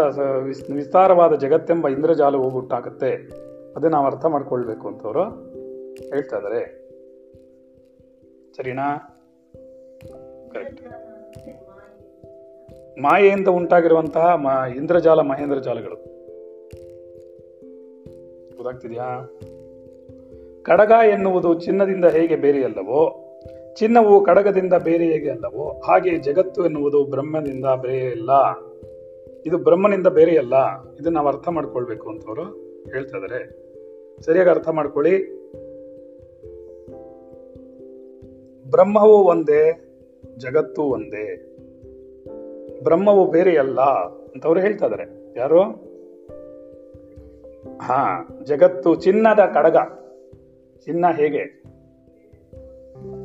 ವಿಸ್ತಾರವಾದ ಜಗತ್ತೆಂಬ ಇಂದ್ರಜಾಲ ಹುಟ್ಟಾಗುತ್ತೆ ಅದನ್ನು ನಾವು ಅರ್ಥ ಮಾಡ್ಕೊಳ್ಬೇಕು ಅಂತವರು ಹೇಳ್ತಾ ಇದಾರೆ. ಸರಿನಾ? ಕರೆಕ್ಟ್ ಮಾಯೆಯಿಂದ ಉಂಟಾಗಿರುವಂತಹ ಮ- ಇಂದ್ರಜಾಲ, ಮಹೇಂದ್ರ ಜಾಲಗಳು. ಗೊತ್ತಾಗ್ತಿದ್ಯಾ? ಕಡಗ ಎನ್ನುವುದು ಚಿನ್ನದಿಂದ ಹೇಗೆ ಬೇರೆಯಲ್ಲವೋ ಚಿನ್ನವು ಕಡಗದಿಂದ ಬೇರೆ ಹೇಗೆ ಅಲ್ಲವೋ ಹಾಗೆ ಜಗತ್ತು ಎನ್ನುವುದು ಬ್ರಹ್ಮದಿಂದ ಬೇರೆಯಲ್ಲ ಇದು ಬ್ರಹ್ಮನಿಂದ ಬೇರೆಯಲ್ಲ ಇದನ್ನ ನಾವು ಅರ್ಥ ಮಾಡ್ಕೊಳ್ಬೇಕು ಅಂತವರು ಹೇಳ್ತಾ ಇದಾರೆ ಸರಿಯಾಗಿ ಅರ್ಥ ಮಾಡ್ಕೊಳ್ಳಿ. ಬ್ರಹ್ಮವು ಒಂದೇ, ಜಗತ್ತು ಒಂದೇ. ಬ್ರಹ್ಮವು ಬೇರೆಯಲ್ಲ ಅಂತವ್ರು ಹೇಳ್ತಾ ಇದಾರೆ ಯಾರು? ಹಾ, ಜಗತ್ತು ಚಿನ್ನದ ಕಡಗ. ಚಿನ್ನ ಹೇಗೆ?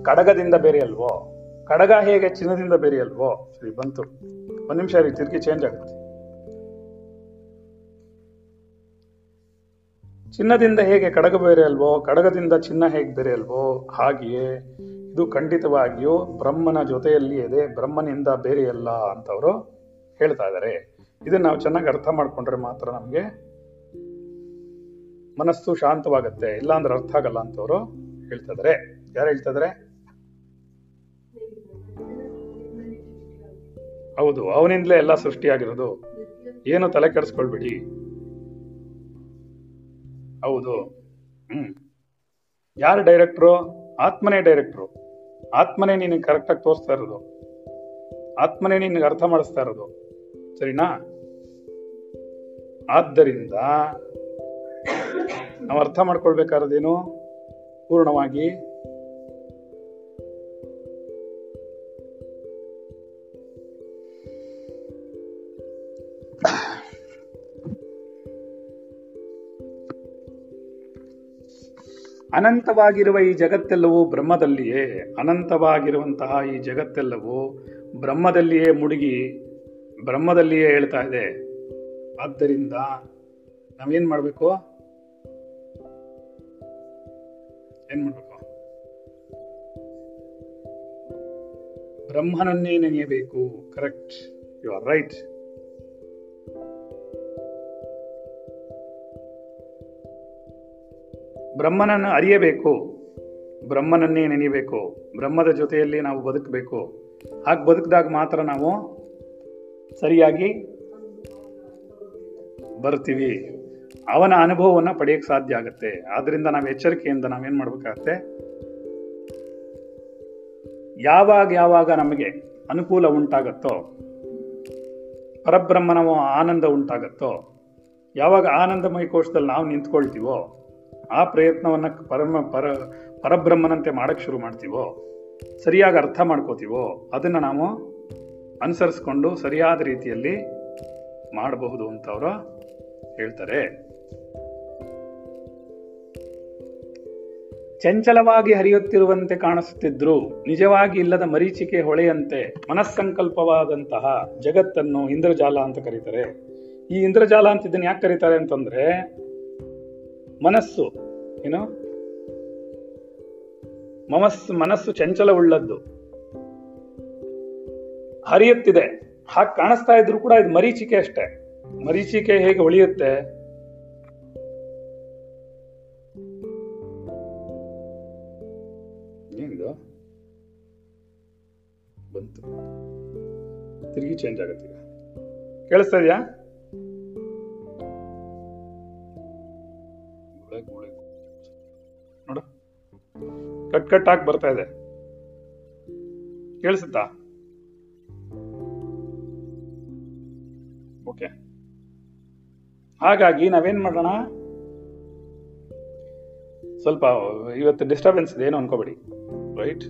ಕಡಗದಿಂದ ಬೇರೆ ಅಲ್ವೋ ಕಡಗ ಹೇಗೆ ಚಿನ್ನದಿಂದ ಬೇರೆ ಅಲ್ವೋ ಸರಿ, ಬಂತು. ಒಂದ್ ನಿಮಿಷ ರೀ ತಿರುಗಿ ಚೇಂಜ್ ಆಗುತ್ತೆ. ಚಿನ್ನದಿಂದ ಹೇಗೆ ಕಡಗ ಬೇರೆ ಅಲ್ವೋ ಕಡಗದಿಂದ ಚಿನ್ನ ಹೇಗೆ ಬೇರೆ ಅಲ್ವೋ ಹಾಗೆಯೇ, ಇದು ಖಂಡಿತವಾಗಿಯೂ ಬ್ರಹ್ಮನ ಜೊತೆಯಲ್ಲಿ ಇದೆ ಬ್ರಹ್ಮನಿಂದ ಬೇರೆಯಲ್ಲ ಅಂತವರು ಹೇಳ್ತಾ ಇದ್ದಾರೆ ಇದನ್ನ ನಾವು ಚೆನ್ನಾಗಿ ಅರ್ಥ ಮಾಡ್ಕೊಂಡ್ರೆ ಮಾತ್ರ ನಮ್ಗೆ ಮನಸ್ಸು ಶಾಂತವಾಗತ್ತೆ. ಇಲ್ಲಾಂದ್ರೆ ಅರ್ಥ ಆಗಲ್ಲ ಅಂತವರು ಹೇಳ್ತಾ ಇದಾರೆ. ಯಾರು ಹೇಳ್ತಾ ಹೌದು, ಅವನಿಂದಲೇ ಎಲ್ಲ ಸೃಷ್ಟಿಯಾಗಿರೋದು. ಏನು ತಲೆ ಕೆಡಿಸ್ಕೊಳ್ಬೇಡಿ. ಹೌದು. ಹ್ಮ್. ಯಾರು ಡೈರೆಕ್ಟ್ರು? ಆತ್ಮನೇ ಡೈರೆಕ್ಟ್ರು. ಆತ್ಮನೇ ನಿನಗೆ ಕರೆಕ್ಟಾಗಿ ತೋರಿಸ್ತಾ ಇರೋದು. ಆತ್ಮನೇ ನಿನಗೆ ಅರ್ಥ ಮಾಡಿಸ್ತಾ ಇರೋದು. ಸರಿನಾ? ಆದ್ದರಿಂದ ನಾವು ಅರ್ಥ ಮಾಡ್ಕೊಳ್ಬೇಕಾದ್ರೇನು ಪೂರ್ಣವಾಗಿ ಅನಂತವಾಗಿರುವ ಈ ಜಗತ್ತೆಲ್ಲವೂ ಬ್ರಹ್ಮದಲ್ಲಿಯೇ, ಅನಂತವಾಗಿರುವಂತಹ ಈ ಜಗತ್ತೆಲ್ಲವೂ ಬ್ರಹ್ಮದಲ್ಲಿಯೇ ಮುಳುಗಿ ಬ್ರಹ್ಮದಲ್ಲಿಯೇ ಹೇಳ್ತಾ ಇದೆ. ಆದ್ದರಿಂದ ನಾವೇನು ಮಾಡಬೇಕು? ಏನು ಮಾಡಬೇಕು? ಬ್ರಹ್ಮನನ್ನೇ ನೆನೆಯಬೇಕು. ಕರೆಕ್ಟ್ ಯು ಆರ್ ರೈಟ್ ಬ್ರಹ್ಮನನ್ನು ಅರಿಯಬೇಕು, ಬ್ರಹ್ಮನನ್ನೇ ನೆನೆಯಬೇಕು, ಬ್ರಹ್ಮದ ಜೊತೆಯಲ್ಲಿ ನಾವು ಬದುಕಬೇಕು. ಹಾಗೆ ಬದುಕಿದಾಗ ಮಾತ್ರ ನಾವು ಸರಿಯಾಗಿ ಬರ್ತೀವಿ. ಅವನ ಅನುಭವವನ್ನು ಪಡೆಯಕ್ಕೆ ಸಾಧ್ಯ ಆಗುತ್ತೆ. ಆದ್ದರಿಂದ ನಾವು ಎಚ್ಚರಿಕೆಯಿಂದ ನಾವೇನು ಮಾಡಬೇಕಾಗತ್ತೆ? ಯಾವಾಗ ಯಾವಾಗ ನಮಗೆ ಅನುಕೂಲ ಉಂಟಾಗತ್ತೋ ಪರಬ್ರಹ್ಮನ ಆನಂದ ಉಂಟಾಗತ್ತೋ, ಯಾವಾಗ ಆನಂದಮಯ ಕೋಶದಲ್ಲಿ ನಾವು ನಿಂತ್ಕೊಳ್ತೀವೋ ಆ ಪ್ರಯತ್ನವನ್ನ ಪರಮ, ಪರ, ಪರಬ್ರಹ್ಮನಂತೆ ಮಾಡಕ್ ಶುರು ಮಾಡ್ತೀವೋ, ಸರಿಯಾಗಿ ಅರ್ಥ ಮಾಡ್ಕೋತೀವೋ, ಅದನ್ನ ನಾವು ಅನುಸರಿಸ್ಕೊಂಡು ಸರಿಯಾದ ರೀತಿಯಲ್ಲಿ ಮಾಡಬಹುದು ಅಂತ ಅವರು ಹೇಳ್ತಾರೆ. ಚಂಚಲವಾಗಿ ಹರಿಯುತ್ತಿರುವಂತೆ ಕಾಣಿಸುತ್ತಿದ್ರು, ನಿಜವಾಗಿ ಇಲ್ಲದ ಮರೀಚಿಕೆ ಹೊಳೆಯಂತೆ ಮನಸ್ಸಂಕಲ್ಪವಾದಂತಹ ಜಗತ್ತನ್ನು ಇಂದ್ರಜಾಲ ಅಂತ ಕರೀತಾರೆ. ಈ ಇಂದ್ರಜಾಲ ಅಂತ ಇದನ್ನ ಯಾಕೆ ಕರೀತಾರೆ ಅಂತಂದ್ರೆ ಮನಸ್ಸು ಏನೋ ಮನಸ್ಸು ಮನಸ್ಸು ಚಂಚಲವುಳ್ಳದ್ದು. ಹರಿಯುತ್ತಿದೆ. ಹಾಗೆ ಕಾಣಿಸ್ತಾ ಇದ್ರು ಕೂಡ ಇದು ಮರೀಚಿಕೆ ಅಷ್ಟೇ. ಮರೀಚಿಕೆ ಹೇಗೆ ಉಳಿಯುತ್ತೆ ಏನಿದು? ಬಂತು. ತಿರುಗಿ ಚೇಂಜ್ ಆಗುತ್ತೆ ಕೇಳಿಸ್ತಾ ಇದೆಯಾ? ಕಟ್ ಕಟ್ ಆಗಿ ಬರ್ತಾ ಇದೆ. ಕೇಳಿಸುತ್ತಾ? ಓಕೆ ಹಾಗಾಗಿ ನಾವೇನ್ ಮಾಡೋಣ? ಸ್ವಲ್ಪ ಇವತ್ತು ಡಿಸ್ಟರ್ಬೆನ್ಸ್ ಇದೆ ಏನು ಅನ್ಕೋಬೇಡಿ. ರೈಟ್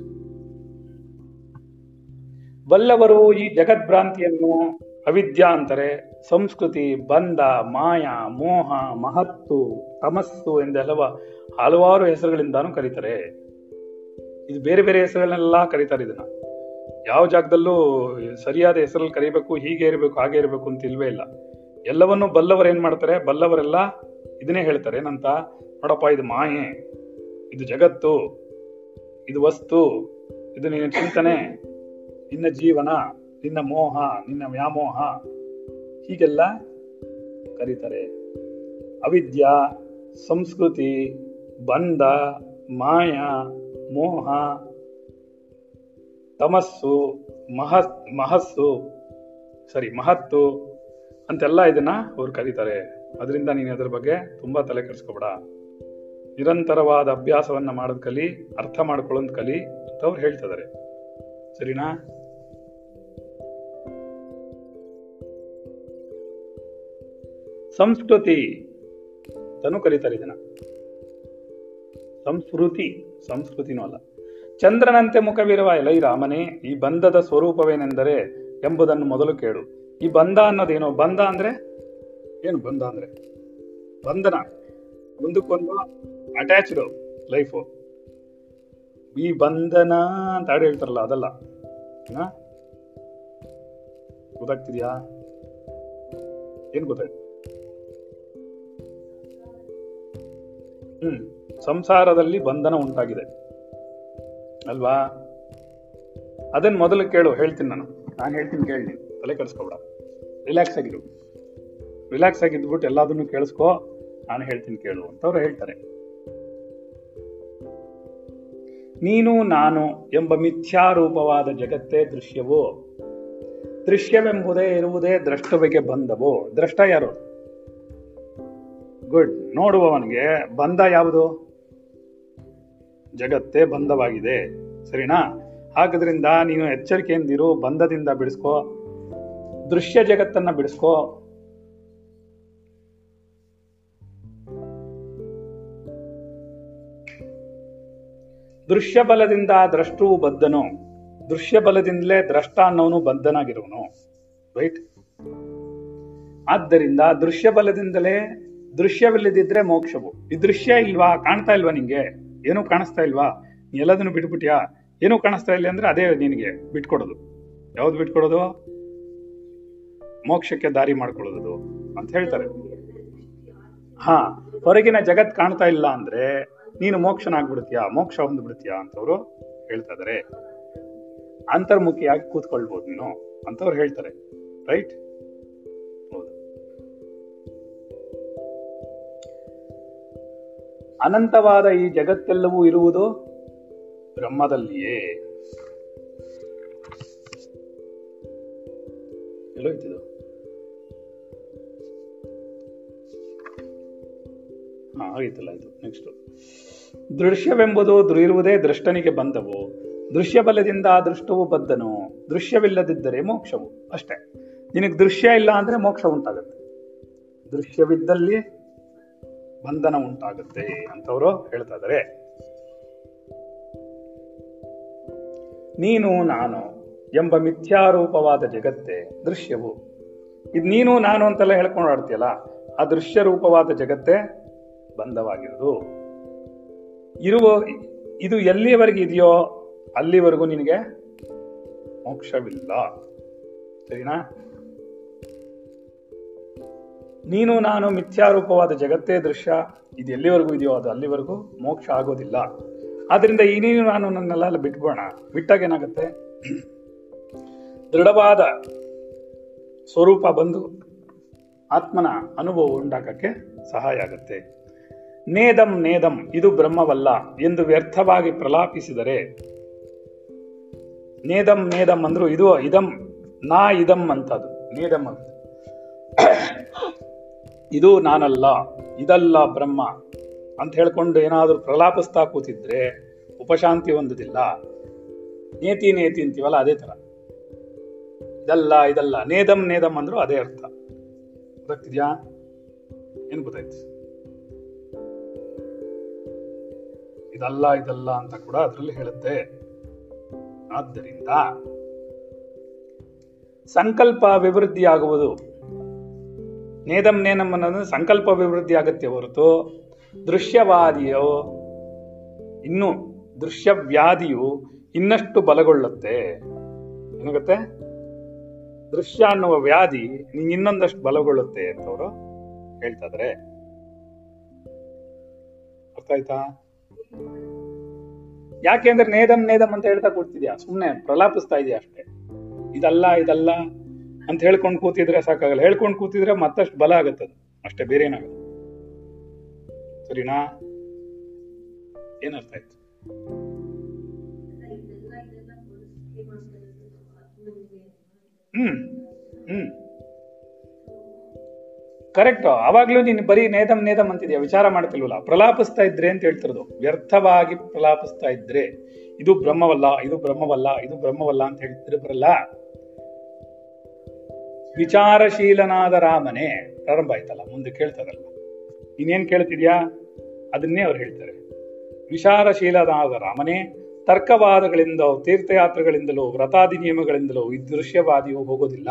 ಬಲ್ಲವರು ಈ ಜಗದ್ಭ್ರಾಂತಿಯನ್ನು ಅವಿದ್ಯಾ ಅಂತಾರೆ. ಸಂಸ್ಕೃತಿ, ಬಂಧ, ಮಾಯ, ಮೋಹ, ಮಹತ್ತು, ತಮಸ್ಸು ಎಂದೆಲ್ಲವ ಹಲವಾರು ಹೆಸರುಗಳಿಂದಾನು ಕರೀತಾರೆ. ಇದು ಬೇರೆ ಬೇರೆ ಹೆಸರುಗಳನ್ನೆಲ್ಲ ಕರೀತಾರೆ ಇದನ್ನ. ಯಾವ ಜಾಗದಲ್ಲೂ ಸರಿಯಾದ ಹೆಸರಲ್ಲಿ ಕರಿಬೇಕು, ಹೀಗೆ ಇರಬೇಕು, ಹಾಗೆ ಇರಬೇಕು ಅಂತ ಇಲ್ವೇ ಇಲ್ಲ. ಎಲ್ಲವನ್ನೂ ಬಲ್ಲವರು ಏನ್ ಮಾಡ್ತಾರೆ? ಬಲ್ಲವರೆಲ್ಲ ಇದನ್ನೇ ಹೇಳ್ತಾರೆ. ಏನಂತ? ನೋಡಪ್ಪ, ಇದು ಮಾಯೆ, ಇದು ಜಗತ್ತು, ಇದು ವಸ್ತು, ಇದು ನಿನ್ನ ಚಿಂತನೆ, ನಿನ್ನ ಜೀವನ, ನಿನ್ನ ಮೋಹ, ನಿನ್ನ ವ್ಯಾಮೋಹ, ಹೀಗೆಲ್ಲ ಕರೀತಾರೆ. ಅವಿದ್ಯಾ, ಸಂಸ್ಕೃತಿ, ಬಂಧ, ಮಾಯ ಮೋಹ, ತಮಸ್ಸು ಮಹ ಮಹಸ್ಸು ಸರಿ ಮಹತ್ತು ಅಂತೆಲ್ಲ ಇದನ್ನ ಅವ್ರು ಕರೀತಾರೆ. ಅದರಿಂದ ನೀನು ಅದ್ರ ಬಗ್ಗೆ ತುಂಬಾ ತಲೆ ಕೆಡಿಸ್ಕೋಬೇಡ. ನಿರಂತರವಾದ ಅಭ್ಯಾಸವನ್ನ ಮಾಡೋದ್ ಕಲಿ, ಅರ್ಥ ಮಾಡ್ಕೊಳ್ಳೋದ್ ಕಲಿ ಅಂತ ಅವ್ರು ಹೇಳ್ತಿದ್ದಾರೆ ಸರಿನಾ? ಸಂಸ್ಕೃತಿ ಅಂತಾನು ಕರೀತಾರೆ ಇದನ್ನ. ಸಂಸ್ಕೃತಿ, ಸಂಸ್ಕೃತಿನೂ ಅಲ್ಲ. ಚಂದ್ರನಂತೆ ಮುಖವಿರುವ ಎಲೈ ರಾಮನೇ ಈ ಬಂಧದ ಸ್ವರೂಪವೇನೆಂದರೆ ಎಂಬುದನ್ನು ಮೊದಲು ಕೇಳು. ಈ ಬಂಧ ಅನ್ನೋದೇನು? ಬಂಧ ಅಂದ್ರೆ? ಏನು ಬಂಧ ಅಂದ್ರೆ? ಬಂಧನ. ಒಂದಕ್ಕೊಂದು ಅಟ್ಯಾಚ್ಡ್ ಲೈಫು ಈ ಬಂಧನ ಅಂತ ಹಾಡು ಹೇಳ್ತಾರಲ್ಲ, ಅದಲ್ಲ? ಗೊತ್ತಾಗ್ತಿದ್ಯಾ? ಏನ್ ಗೊತ್ತಾಯ್ತು ಹ್ಮ್. ಸಂಸಾರದಲ್ಲಿ ಬಂಧನ ಉಂಟಾಗಿದೆ. ಅಲ್ವಾ? ಅದನ್ನ ಮೊದಲು ಕೇಳು ಹೇಳ್ತೀನಿ ನಾನು. ನಾನು ಹೇಳ್ತೀನಿ ಕೇಳಿ. ತಲೆ ಕೆಡಿಸ್ಕೊಬೇಡ. ರಿಲ್ಯಾಕ್ಸ್ ಆಗಿರು. ರಿಲ್ಯಾಕ್ಸ್ ಆಗಿದ್ಬಿಟ್ಟು ಎಲ್ಲದನ್ನು ಕೇಳಿಸ್ಕೋ ನಾನು ಹೇಳ್ತೀನಿ ಕೇಳು ಅಂತ ಅವ್ರು ಹೇಳ್ತಾರೆ. ನೀನು ನಾನು ಎಂಬ ಮಿಥ್ಯಾರೂಪವಾದ ಜಗತ್ತೇ ದೃಶ್ಯವೋ? ದೃಶ್ಯವೆಂಬುದೇ ಇರುವುದೇ ದ್ರಷ್ಟವಿಗೆ ಬಂದವು ದ್ರಷ್ಟ ಯಾರು? ಗುಡ್. ನೋಡುವವನಿಗೆ ಬಂಧ ಯಾವುದು? ಜಗತ್ತೇ ಬಂಧವಾಗಿದೆ ಸರಿನಾ? ಹಾಗಾದ್ರಿಂದ ನೀನು ಎಚ್ಚರಿಕೆಯಿಂದಿರು ಬಂಧದಿಂದ ಬಿಡಿಸ್ಕೋ, ದೃಶ್ಯ ಜಗತ್ತನ್ನ ಬಿಡಿಸ್ಕೋ. ದೃಶ್ಯ ಬಲದಿಂದ ದ್ರಷ್ಟು ಬದ್ಧನು. ದೃಶ್ಯ ಬಲದಿಂದಲೇ ದ್ರಷ್ಟ ಅನ್ನೋನು ಬದ್ಧನಾಗಿರುವನು. ರೈಟ್? ಆದ್ದರಿಂದ ದೃಶ್ಯ ಬಲದಿಂದಲೇ ದೃಶ್ಯವಿಲ್ಲದಿದ್ರೆ ಮೋಕ್ಷವು. ಈ ದೃಶ್ಯ ಇಲ್ವಾ? ಕಾಣ್ತಾ ಇಲ್ವಾ ನಿಂಗೆ? ಏನೂ ಕಾಣಿಸ್ತಾ ಇಲ್ವಾ? ಎಲ್ಲದನ್ನು ಬಿಟ್ಬಿಟ್ಯಾ? ಏನೂ ಕಾಣಿಸ್ತಾ ಇಲ್ಲ ಅಂದ್ರೆ ಅದೇ ನಿನಗೆ ಬಿಟ್ಕೊಡೋದು. ಯಾವ್ದು ಬಿಟ್ಕೊಡೋದು? ಮೋಕ್ಷಕ್ಕೆ ದಾರಿ ಮಾಡ್ಕೊಳ್ಳೋದು ಅಂತ ಹೇಳ್ತಾರೆ. ಹಾ, ಹೊರಗಿನ ಜಗತ್ ಕಾಣ್ತಾ ಇಲ್ಲ ಅಂದ್ರೆ ನೀನು ಮೋಕ್ಷನಾಗ್ಬಿಡ್ತೀಯಾ? ಮೋಕ್ಷ ಹೊಂದ್ಬಿಡ್ತೀಯಾ ಅಂತವ್ರು ಹೇಳ್ತಾ ಇದಾರೆ. ಅಂತರ್ಮುಖಿಯಾಗಿ ಕೂತ್ಕೊಳ್ಬೋದು ನೀನು ಅಂತವ್ರು ಹೇಳ್ತಾರೆ. ರೈಟ್ ಅನಂತವಾದ ಈ ಜಗತ್ತೆಲ್ಲವೂ ಇರುವುದು ಬ್ರಹ್ಮದಲ್ಲಿಯೇ? ಎಲ್ಲೋಯ್ತಿದು ಹಾ ಆಯ್ತಲ್ಲ ಇದು ನೆಕ್ಸ್ಟ್ ದೃಶ್ಯವೆಂಬುದು ಇರುವುದೇ ದೃಷ್ಟನಿಗೆ ಬಂದವು. ದೃಶ್ಯ ಆ ದೃಷ್ಟವು ಬದ್ದನು. ದೃಶ್ಯವಿಲ್ಲದಿದ್ದರೆ ಮೋಕ್ಷವು, ಅಷ್ಟೇ. ನಿನಗೆ ದೃಶ್ಯ ಇಲ್ಲ ಅಂದ್ರೆ ಮೋಕ್ಷ ಉಂಟಾಗುತ್ತೆ. ದೃಶ್ಯವಿದ್ದಲ್ಲಿ ಬಂಧನ ಉಂಟಾಗುತ್ತೆ ಅಂತವರು ಹೇಳ್ತಾ ಇದಾರೆ. ನೀನು ನಾನು ಎಂಬ ಮಿಥ್ಯಾರೂಪವಾದ ಜಗತ್ತೇ ದೃಶ್ಯವು. ಇದು ನೀನು ನಾನು ಅಂತೆಲ್ಲ ಹೇಳ್ಕೊಂಡು ಆಡ್ತೀಯಲ್ಲ, ಆ ದೃಶ್ಯ ರೂಪವಾದ ಜಗತ್ತೇ ಬಂಧವಾಗಿರುವುದು. ಇರುವ, ಇದು ಎಲ್ಲಿಯವರೆಗೆ ಇದೆಯೋ ಅಲ್ಲಿವರೆಗೂ ನಿನಗೆ ಮೋಕ್ಷವಿಲ್ಲ. ಸರಿನಾ? ನೀನು, ನಾನು ಮಿಥ್ಯಾರೂಪವಾದ ಜಗತ್ತೇ ದೃಶ್ಯ. ಇದು ಎಲ್ಲಿವರೆಗೂ ಇದೆಯೋ ಅದು ಅಲ್ಲಿವರೆಗೂ ಮೋಕ್ಷ ಆಗೋದಿಲ್ಲ. ಆದ್ದರಿಂದ ಈ ನೀನು, ನಾನು ನನ್ನೆಲ್ಲ ಬಿಟ್ಬೋಣ ಬಿಟ್ಟಾಗ ಏನಾಗುತ್ತೆ? ದೃಢವಾದ ಸ್ವರೂಪ ಬಂದು ಆತ್ಮನ ಅನುಭವ ಉಂಟಾಕಕ್ಕೆ ಸಹಾಯ ಆಗುತ್ತೆ. ನೇದಂ ನೇದಂ, ಇದು ಬ್ರಹ್ಮವಲ್ಲ ಎಂದು ವ್ಯರ್ಥವಾಗಿ ಪ್ರಲಾಪಿಸಿದರೆ, ನೇದಂ ನೇದಂ ಅಂದ್ರು ಇದು ಇದಂ, ನಾ ಇದಂ ಅಂತದು. ನೇದಂ ಅಂತ ಇದು ನಾನಲ್ಲ, ಇದಲ್ಲ ಬ್ರಹ್ಮ ಅಂತ ಹೇಳ್ಕೊಂಡು ಏನಾದರೂ ಪ್ರಲಾಪಿಸ್ತಾ ಕೂತಿದ್ರೆ ಉಪಶಾಂತಿ ಹೊಂದುದಿಲ್ಲ. ನೇತಿ ನೇತಿ ಅಂತೀವಲ್ಲ, ಅದೇ ಥರ ಇದಲ್ಲ ಇದಲ್ಲ, ನೇದಂ ನೇದಂ ಅಂದ್ರೂ ಅದೇ ಅರ್ಥ. ಗೊತ್ತಾಗ್ತಿದ್ಯಾ ಏನು ಗೊತ್ತಾಯ್ತು? ಇದಲ್ಲ ಇದಲ್ಲ ಅಂತ ಕೂಡ ಅದರಲ್ಲಿ ಹೇಳುತ್ತೆ. ಆದ್ದರಿಂದ ಸಂಕಲ್ಪ ಅಭಿವೃದ್ಧಿ ಆಗುವುದು ನೇದಂ ನೇನಂ ಅನ್ನೋದು ಸಂಕಲ್ಪ ಅಭಿವೃದ್ಧಿ ಆಗತ್ತೆ ಹೊರತು ದೃಶ್ಯವಾದಿಯೋ ಇನ್ನು ದೃಶ್ಯವ್ಯಾಧಿಯು ಇನ್ನಷ್ಟು ಬಲಗೊಳ್ಳುತ್ತೆ. ಏನಾಗುತ್ತೆ? ದೃಶ್ಯ ಅನ್ನುವ ವ್ಯಾಧಿ ನಿಂಗೆ ಇನ್ನೊಂದಷ್ಟು ಬಲಗೊಳ್ಳುತ್ತೆ ಅಂತ ಅವರು ಹೇಳ್ತಾದ್ರೆ ಅರ್ಥ ಆಯ್ತಾ? ಯಾಕೆಂದ್ರೆ ನೇದಂ ನೇದಂ ಅಂತ ಹೇಳ್ತಾ ಕೊಡ್ತಿದ್ಯಾ? ಸುಮ್ಮನೆ ಪ್ರಲಾಪಿಸ್ತಾ ಇದೆಯಾ ಅಷ್ಟೇ. ಇದಲ್ಲ ಇದಲ್ಲ ಅಂತ ಹೇಳ್ಕೊಂಡು ಕೂತಿದ್ರೆ ಸಾಕಾಗಲ್ಲ. ಹೇಳ್ಕೊಂಡು ಕೂತಿದ್ರೆ ಮತ್ತಷ್ಟು ಬಲ ಆಗತ್ತದು ಅಷ್ಟೇ ಬೇರೆ ಏನಾಗಲ್ಲ ಸರಿನಾ? ಏನರ್ಥ ಆಯ್ತು? ಹ್ಮ್ ಹ್ಮ್. ಕರೆಕ್ಟ್. ಅವಾಗ್ಲೂ ನೀನು ಬರೀ ನೇದಂ ನೇದಂ ಅಂತಿದ್ಯಾ? ವಿಚಾರ ಮಾಡ್ತಿಲ್ವಲ್ಲ? ಪ್ರಲಾಪಿಸ್ತಾ ಇದ್ರೆ ಅಂತ ಹೇಳ್ತಿರೋದು. ವ್ಯರ್ಥವಾಗಿ ಪ್ರಲಾಪಿಸ್ತಾ ಇದ್ರೆ, ಇದು ಬ್ರಹ್ಮವಲ್ಲ ಇದು ಬ್ರಹ್ಮವಲ್ಲ ಇದು ಬ್ರಹ್ಮವಲ್ಲ ಅಂತ ಹೇಳ್ತಿದ್ರೆ ಬರಲ್ಲ. ವಿಚಾರಶೀಲನಾದ ರಾಮನೇ. ಪ್ರಾರಂಭ ಆಯ್ತಲ್ಲ, ಮುಂದೆ ಕೇಳ್ತದಲ್ಲ ನೀನೇನ್ ಕೇಳ್ತಿದ್ಯಾ? ಅದನ್ನೇ ಅವ್ರು ಹೇಳ್ತಾರೆ. ವಿಚಾರಶೀಲನಾದ ರಾಮನೇ ತರ್ಕವಾದಗಳಿಂದ ತೀರ್ಥಯಾತ್ರೆಗಳಿಂದಲೋ, ವ್ರತಾದಿ ನಿಯಮಗಳಿಂದಲೋ, ಈ ದೃಶ್ಯವಾದಿಯು ಹೋಗೋದಿಲ್ಲ.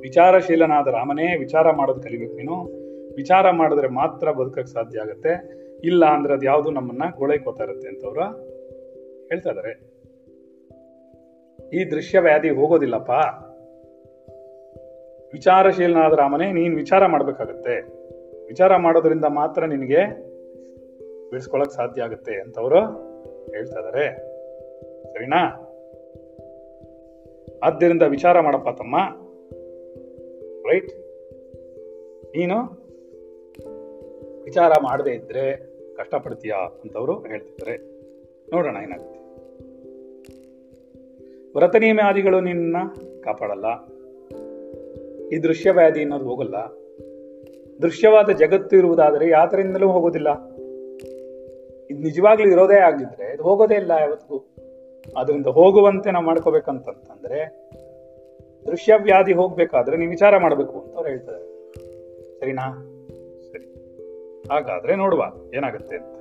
ವಿಚಾರಶೀಲನಾದ ರಾಮನೇ, ವಿಚಾರ ಮಾಡೋದು ಕಲಿಬೇಕು ನೀನು. ವಿಚಾರ ಮಾಡಿದ್ರೆ ಮಾತ್ರ ಬದುಕಕ್ಕೆ ಸಾಧ್ಯ ಆಗುತ್ತೆ. ಇಲ್ಲ ಅಂದ್ರೆ ಅದು ಯಾವುದು ನಮ್ಮನ್ನ ಗೋಳೈಕೋತಾ ಇರುತ್ತೆ ಅಂತ ಅವರು ಹೇಳ್ತಾ ಇದಾರೆ. ಈ ದೃಶ್ಯ ವ್ಯಾಧಿ ಹೋಗೋದಿಲ್ಲಪ್ಪ. ವಿಚಾರಶೀಲನಾದ ರಾಮನೇ, ನೀನು ವಿಚಾರ ಮಾಡ್ಬೇಕಾಗತ್ತೆ. ವಿಚಾರ ಮಾಡೋದ್ರಿಂದ ಮಾತ್ರ ನಿನಗೆ ಬಿಡಿಸ್ಕೊಳಕ್ ಸಾಧ್ಯ ಆಗುತ್ತೆ ಅಂತ ಅವರು ಹೇಳ್ತಾ ಇದಾರೆ. ಸರಿನಾ? ಆದ್ದರಿಂದ ವಿಚಾರ ಮಾಡಪ್ಪ ತಮ್ಮ. ರೈಟ್? ನೀನು ವಿಚಾರ ಮಾಡದೇ ಇದ್ರೆ ಕಷ್ಟಪಡ್ತೀಯಾ ಅಂತವರು ಹೇಳ್ತಿದ್ದಾರೆ ನೋಡೋಣ ಏನಾಗುತ್ತೆ. ವ್ರತ ನಿಯಮಾದಿಗಳು ನಿನ್ನ ಕಾಪಾಡಲ್ಲ. ಈ ದೃಶ್ಯವ್ಯಾಧಿ ಅನ್ನೋದು ಹೋಗಲ್ಲ. ದೃಶ್ಯವಾದ ಜಗತ್ತು ಇರುವುದಾದರೆ ಯಾತರಿಂದಲೂ ಹೋಗೋದಿಲ್ಲ. ಇದು ನಿಜವಾಗ್ಲೂ ಇರೋದೇ ಆಗಿದ್ರೆ ಇದು ಹೋಗೋದೇ ಇಲ್ಲ ಯಾವತ್ತಿಗೂ. ಅದರಿಂದ ಹೋಗುವಂತೆ ನಾವು ಮಾಡ್ಕೋಬೇಕಂತಂದ್ರೆ ದೃಶ್ಯವ್ಯಾಧಿ ಹೋಗ್ಬೇಕಾದ್ರೆ ನೀವು ವಿಚಾರ ಮಾಡಬೇಕು ಅಂತ ಅವ್ರು ಹೇಳ್ತಾರೆ. ಸರಿನಾ? ಸರಿ. ಹಾಗಾದ್ರೆ ನೋಡುವ. ಏನಾಗುತ್ತೆ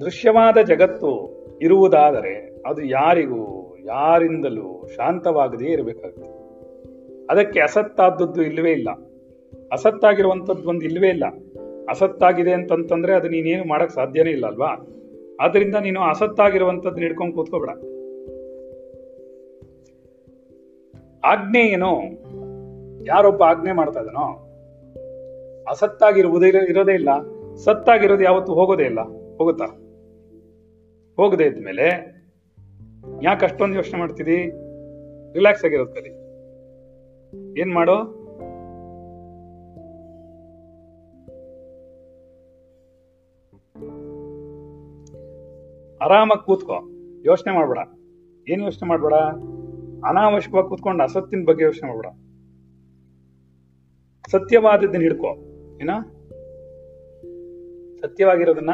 ದೃಶ್ಯವಾದ ಜಗತ್ತು ಇರುವುದಾದರೆ ಅದು ಯಾರಿಗೂ, ಯಾರಿಂದಲೂ ಶಾಂತವಾಗದೇ ಇರಬೇಕಾಗುತ್ತೆ. ಅದಕ್ಕೆ ಅಸತ್ತಾದದ್ದು ಇಲ್ಲವೇ ಇಲ್ಲ. ಅಸತ್ತಾಗಿರುವಂಥದ್ದು ಒಂದು ಇಲ್ಲವೇ ಇಲ್ಲ. ಅಸತ್ತಾಗಿದೆ ಅಂತಂತಂದ್ರೆ ಅದು ನೀನೇನು ಮಾಡಕ್ ಸಾಧ್ಯನೇ ಇಲ್ಲ ಅಲ್ವಾ? ಆದ್ರಿಂದ ನೀನು ಅಸತ್ತಾಗಿರುವಂಥದ್ದು ಹಿಡ್ಕೊಂಡು ಕೂತ್ಕೋಬೇಡ. ಆಜ್ಞೆ ಏನು? ಯಾರೊಬ್ಬ ಆಜ್ಞೆ ಮಾಡ್ತಾ ಇದನೋ ಅಸತ್ತಾಗಿರುವುದೇ ಇರೋದೇ ಇಲ್ಲ. ಸತ್ತಾಗಿರೋದು ಯಾವತ್ತು ಹೋಗೋದೇ ಇಲ್ಲ. ಹೋಗುತ್ತಾ? ಹೋಗದೆ ಇದ್ಮೇಲೆ ಯಾಕೆ ಅಷ್ಟೊಂದು ಯೋಚನೆ ಮಾಡ್ತೀರಿ ರಿಲ್ಯಾಕ್ಸ್ ಆಗಿರೋದು ಕಲಿ. ಏನ್ ಮಾಡೋ? ಆರಾಮಾಗಿ ಕೂತ್ಕೋ. ಯೋಚನೆ ಮಾಡ್ಬೇಡ. ಏನ್ ಯೋಚನೆ ಮಾಡ್ಬೇಡ? ಅನಾವಶ್ಯಕವಾಗಿ ಕೂತ್ಕೊಂಡು ಅಸತ್ತಿನ ಬಗ್ಗೆ ಯೋಚನೆ ಮಾಡ್ಬೇಡ. ಸತ್ಯವಾದದ್ದನ್ನ ಹಿಡ್ಕೋ. ಏನ? ಸತ್ಯವಾಗಿರೋದನ್ನ